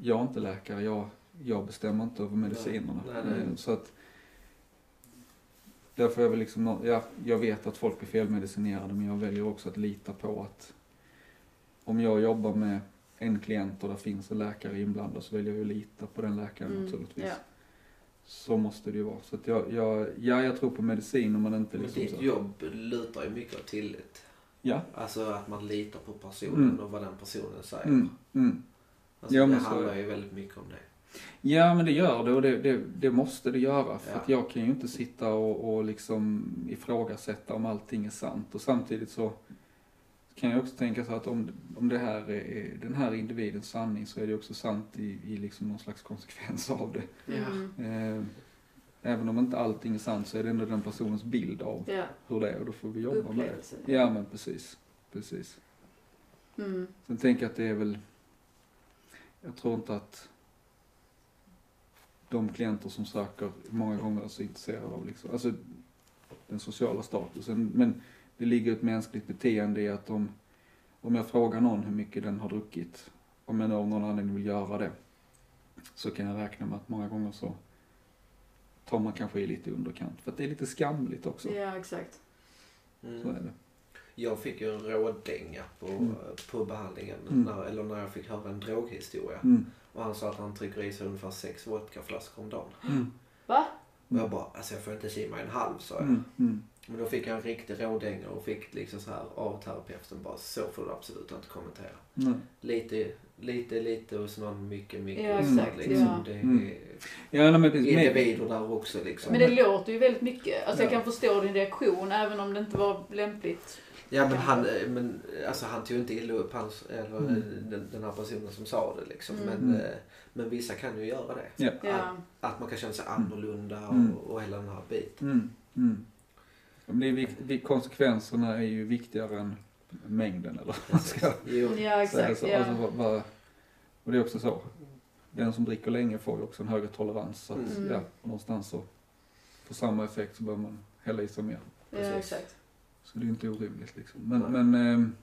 jag är inte läkare, jag, jag bestämmer inte över medicinerna. Nej, nej. Eh, Så att Därför är jag väl liksom, ja, jag vet att folk är felmedicinerade men jag väljer också att lita på att om jag jobbar med en klient och det finns en läkare inblandad så väljer jag att lita på den läkaren Mm. naturligtvis. Ja. Så måste det ju vara. Så att jag, jag, ja, jag tror på medicin men inte Men liksom ditt så. jobb lutar ju mycket av tillit. Ja. Alltså att man litar på personen Mm. och vad den personen säger. Mm, mm. Alltså, Ja, det men så- handlar ju väldigt mycket om det. Ja men det gör det och det, det, det måste det göra. För Ja. att jag kan ju inte sitta och, och liksom ifrågasätta om allting är sant. Och samtidigt så kan jag också tänka så att om, om det här är den här individens sanning så är det också sant i, i liksom någon slags konsekvens av det. Mm. Eh, även om inte allting är sant så är det ändå den personens bild av Ja. hur det är och då får vi jobba med det. Upplevelse. Ja men precis. Precis. Mm. Sen tänker jag att det är väl, jag tror inte att de klienter som söker många gånger är så intresserade av liksom, alltså den sociala statusen. Men det ligger ett mänskligt beteende i att om, om jag frågar någon hur mycket den har druckit, om jag av någon anledning vill göra det, så kan jag räkna med att många gånger så tar man kanske i lite i underkant. För att det är lite skamligt också. Ja, exakt. Så Mm. är det. Jag fick ju en rådänga på, Mm. på behandlingen. Mm. När, eller när jag fick höra en droghistoria. Mm. Och han sa att han trycker i sig ungefär sex vodkaflaskor om dagen. Mm. Va? Och jag bara, alltså jag får inte simma en halv sa jag. Mm. Mm. Men då fick jag en riktig rådänga och fick liksom så här av terapeuten bara, så får du absolut inte kommentera. Nej. Lite, lite, lite och så någon mycket, mycket. Ja, exakt, Liksom. ja. Det är Mm. Ja, nej, men precis. Men- individer där också liksom. Men det låter ju väldigt mycket. Alltså jag Ja. kan förstå din reaktion även om det inte var lämpligt. Ja men han, eh, men, alltså, han tog inte illa upp hans, eller Mm. eh, den, den här personen som sa det liksom. Mm. Men, eh, men vissa kan ju göra det. Ja. Ja. Att man kan känna sig annorlunda Mm. och, och hela den här biten. Mm. Mm. Ja, men Det är vikt, vi- konsekvenserna är ju viktigare än mängden eller vad man ska. Ja säga. exakt. Så, Ja. alltså, och det är också så. Den som dricker länge får ju också en högre tolerans. Så att, Mm. ja, någonstans så för samma effekt så behöver man hälla i sig mer. ja precis. exakt. Så det är inte orimligt liksom. Men, Nej. men ehm,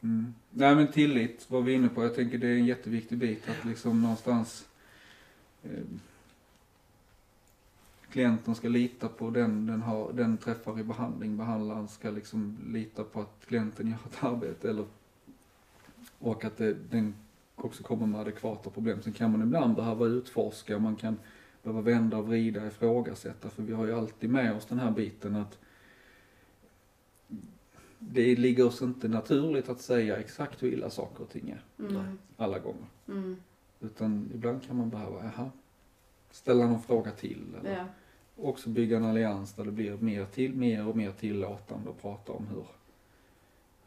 mm. Nej men tillit var vi inne på. Jag tänker det är en jätteviktig bit att liksom någonstans ehm, klienten ska lita på den den, har, den träffar i behandling. Behandlaren ska liksom lita på att klienten gör ett arbete eller och att det, den också kommer med adekvata problem. Sen kan man ibland behöva utforska, man kan behöva vända och vrida, ifrågasätta. För vi har ju alltid med oss den här biten att det ligger oss inte naturligt att säga exakt hur illa saker och ting är Mm. alla gånger. Mm. Utan ibland kan man behöva, jaha, ställa någon fråga till. Eller Ja. också bygga en allians där det blir mer, till, mer och mer tillåtande att prata om hur,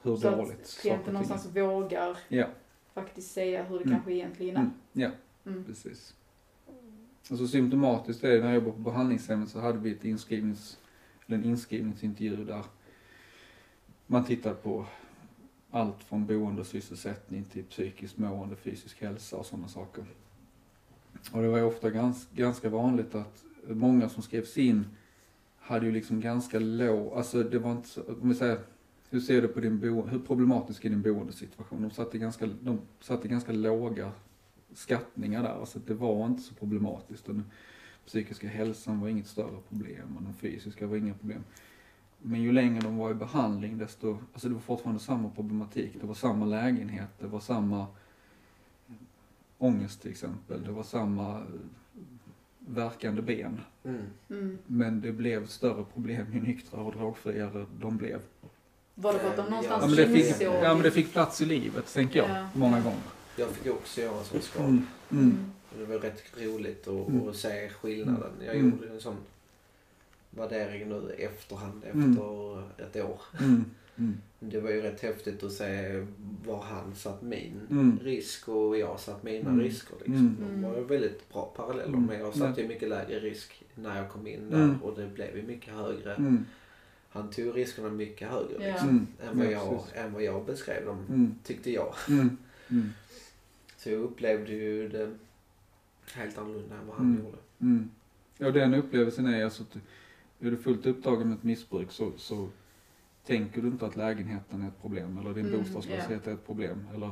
hur Så dåligt att saker klienten någonstans vågar. Ja, faktiskt säga hur det Mm. kanske egentligen är. mm, ja, Mm. precis. Alltså symptomatiskt är det, när jag jobbade på behandlingshemmet så hade vi ett inskrivnings, eller en inskrivningsintervju där man tittade på allt från boende och sysselsättning till psykiskt mående, fysisk hälsa och sådana saker. Och det var ju ofta gans, ganska vanligt att många som skrevs in hade ju liksom ganska låg, alltså det var inte så, om vi säger, hur ser du på din bo, hur problematisk är din boendesituation? De satte ganska, de satte ganska låga skattningar där, alltså det var inte så problematiskt. Den psykiska hälsan var inget större problem och den fysiska var inga problem. Men ju längre de var i behandling desto, alltså det var fortfarande samma problematik. Det var samma lägenhet, det var samma ångest till exempel, det var samma eh, värkande ben. Mm. Mm. Men det blev större problem ju nyktrare och drogfriare de blev. Var det för att de Ja, någonstans Ja men det fick, ja, men det fick plats i livet, tänker jag, Ja. många gånger. Jag fick också göra en sån skada. Mm. Mm. Och Det var rätt roligt att, Mm. att se skillnaden. Jag Mm. gjorde en sån värdering nu i efterhand Mm. efter ett år. Mm. Mm. Det var ju rätt häftigt att se var han satt min Mm. risk och jag satt mina Mm. risker. Liksom. Mm. De var ju väldigt bra paralleller. Mm. Men jag satt ju mycket lägre risk när jag kom in där Mm. och det blev ju mycket högre. Mm. Han tog riskerna mycket högre liksom, Mm. än, vad Ja, jag, än vad jag beskrev dem, Mm. tyckte jag. Mm. Mm. Så jag upplevde ju det helt annorlunda än vad han Mm. gjorde. Mm. Ja, den upplevelsen är alltså att är du fullt upptagen med ett missbruk så, så tänker du inte att lägenheten är ett problem eller din Mm, bostadslöshet är ett problem eller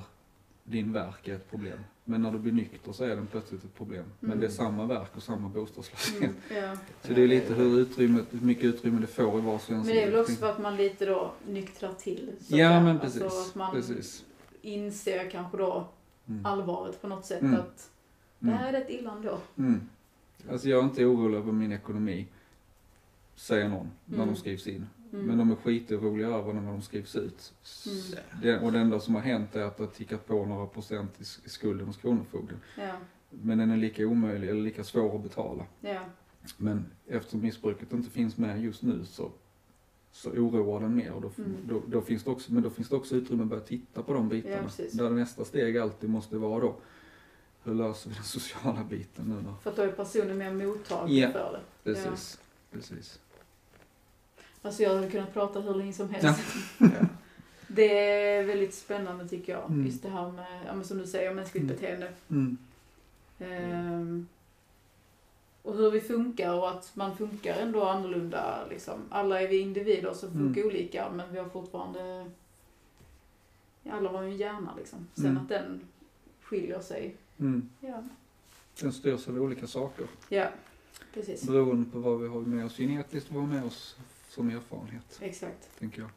din verk är ett problem. Men när du blir nykter så är den plötsligt ett problem. Men Mm. det är samma verk och samma bostadslöshet. Mm. Ja. Så det är lite hur, utrymme, hur mycket utrymme det får i vars och Men det är väl också för att man lite då nyktrar till. så Ja men precis. Alltså att man precis. inser kanske då Mm. allvaret på något sätt Mm. att det Mm. här är rätt illa ändå. Mm. Alltså jag är inte orolig över min ekonomi, säger någon när Mm. de skrivs in. Mm. Men de är skitoroliga över när de skrivs ut. Mm. Det, och det enda som har hänt är att det har tickat på några procent i, skulden hos Kronofogden. Ja, Men den är lika omöjlig, eller lika svår att betala. ja, Men eftersom missbruket inte finns med just nu så, så oroar den mer. Och då, Mm. då, då finns det också, men då finns det också utrymme att börja titta på de bitarna. Ja. Där nästa steg alltid måste vara då, hur löser vi den sociala biten nu då? för att då är personen mer mottaglig Ja. för det. Precis, precis. Alltså jag hade kunnat prata hur länge som helst. Ja. Det är väldigt spännande tycker jag. Mm. Just det här med, ja, men som du säger, mänskligt Mm. beteende. Mm. Ehm, och hur vi funkar och att man funkar ändå annorlunda. Liksom. Alla är vi individer som funkar Mm. olika men vi har fortfarande... Alla har ju en hjärna liksom. Sen Mm. att den skiljer sig. Mm. Ja, Den styrs av olika saker. ja precis. Beroende på vad vi har med oss genetiskt och vad vi har med oss som erfarenhet, Exakt. tänker jag.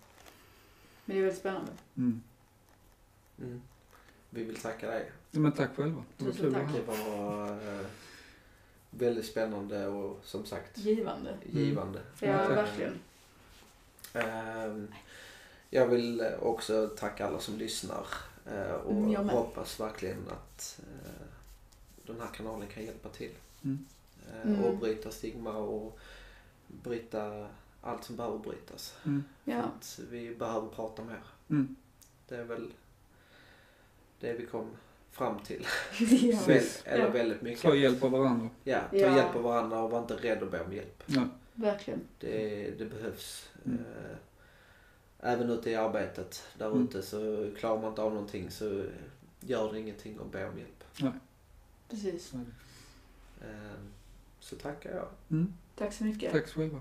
Men det är väldigt spännande. Mm. Mm. Vi vill tacka dig. Ja, Men tack själva. Det var kul att tack. Det var eh, väldigt spännande och som sagt Givande. givande. Ja, tack. verkligen. Ehm, jag vill också tacka alla som lyssnar eh, och Mm, jag hoppas verkligen att eh, den här kanalen kan hjälpa till. Mm. Eh, Mm. Och bryta stigma och bryta allt som behöver brytas. Mm. Ja. Att vi behöver prata mer. Mm. Det är väl det vi kom fram till. ja. Väl, eller Ja. väldigt mycket. Ta hjälp av varandra. Ja, ta Ja. hjälp av varandra och var inte rädd att be om hjälp. Ja. Verkligen. Det, det behövs. Mm. Eh, Även ute i arbetet där Mm. ute så klarar man inte av någonting så gör det ingenting att be om hjälp. Precis. Så är det. Eh, Så tackar jag. Mm. Tack så mycket. Tack själva.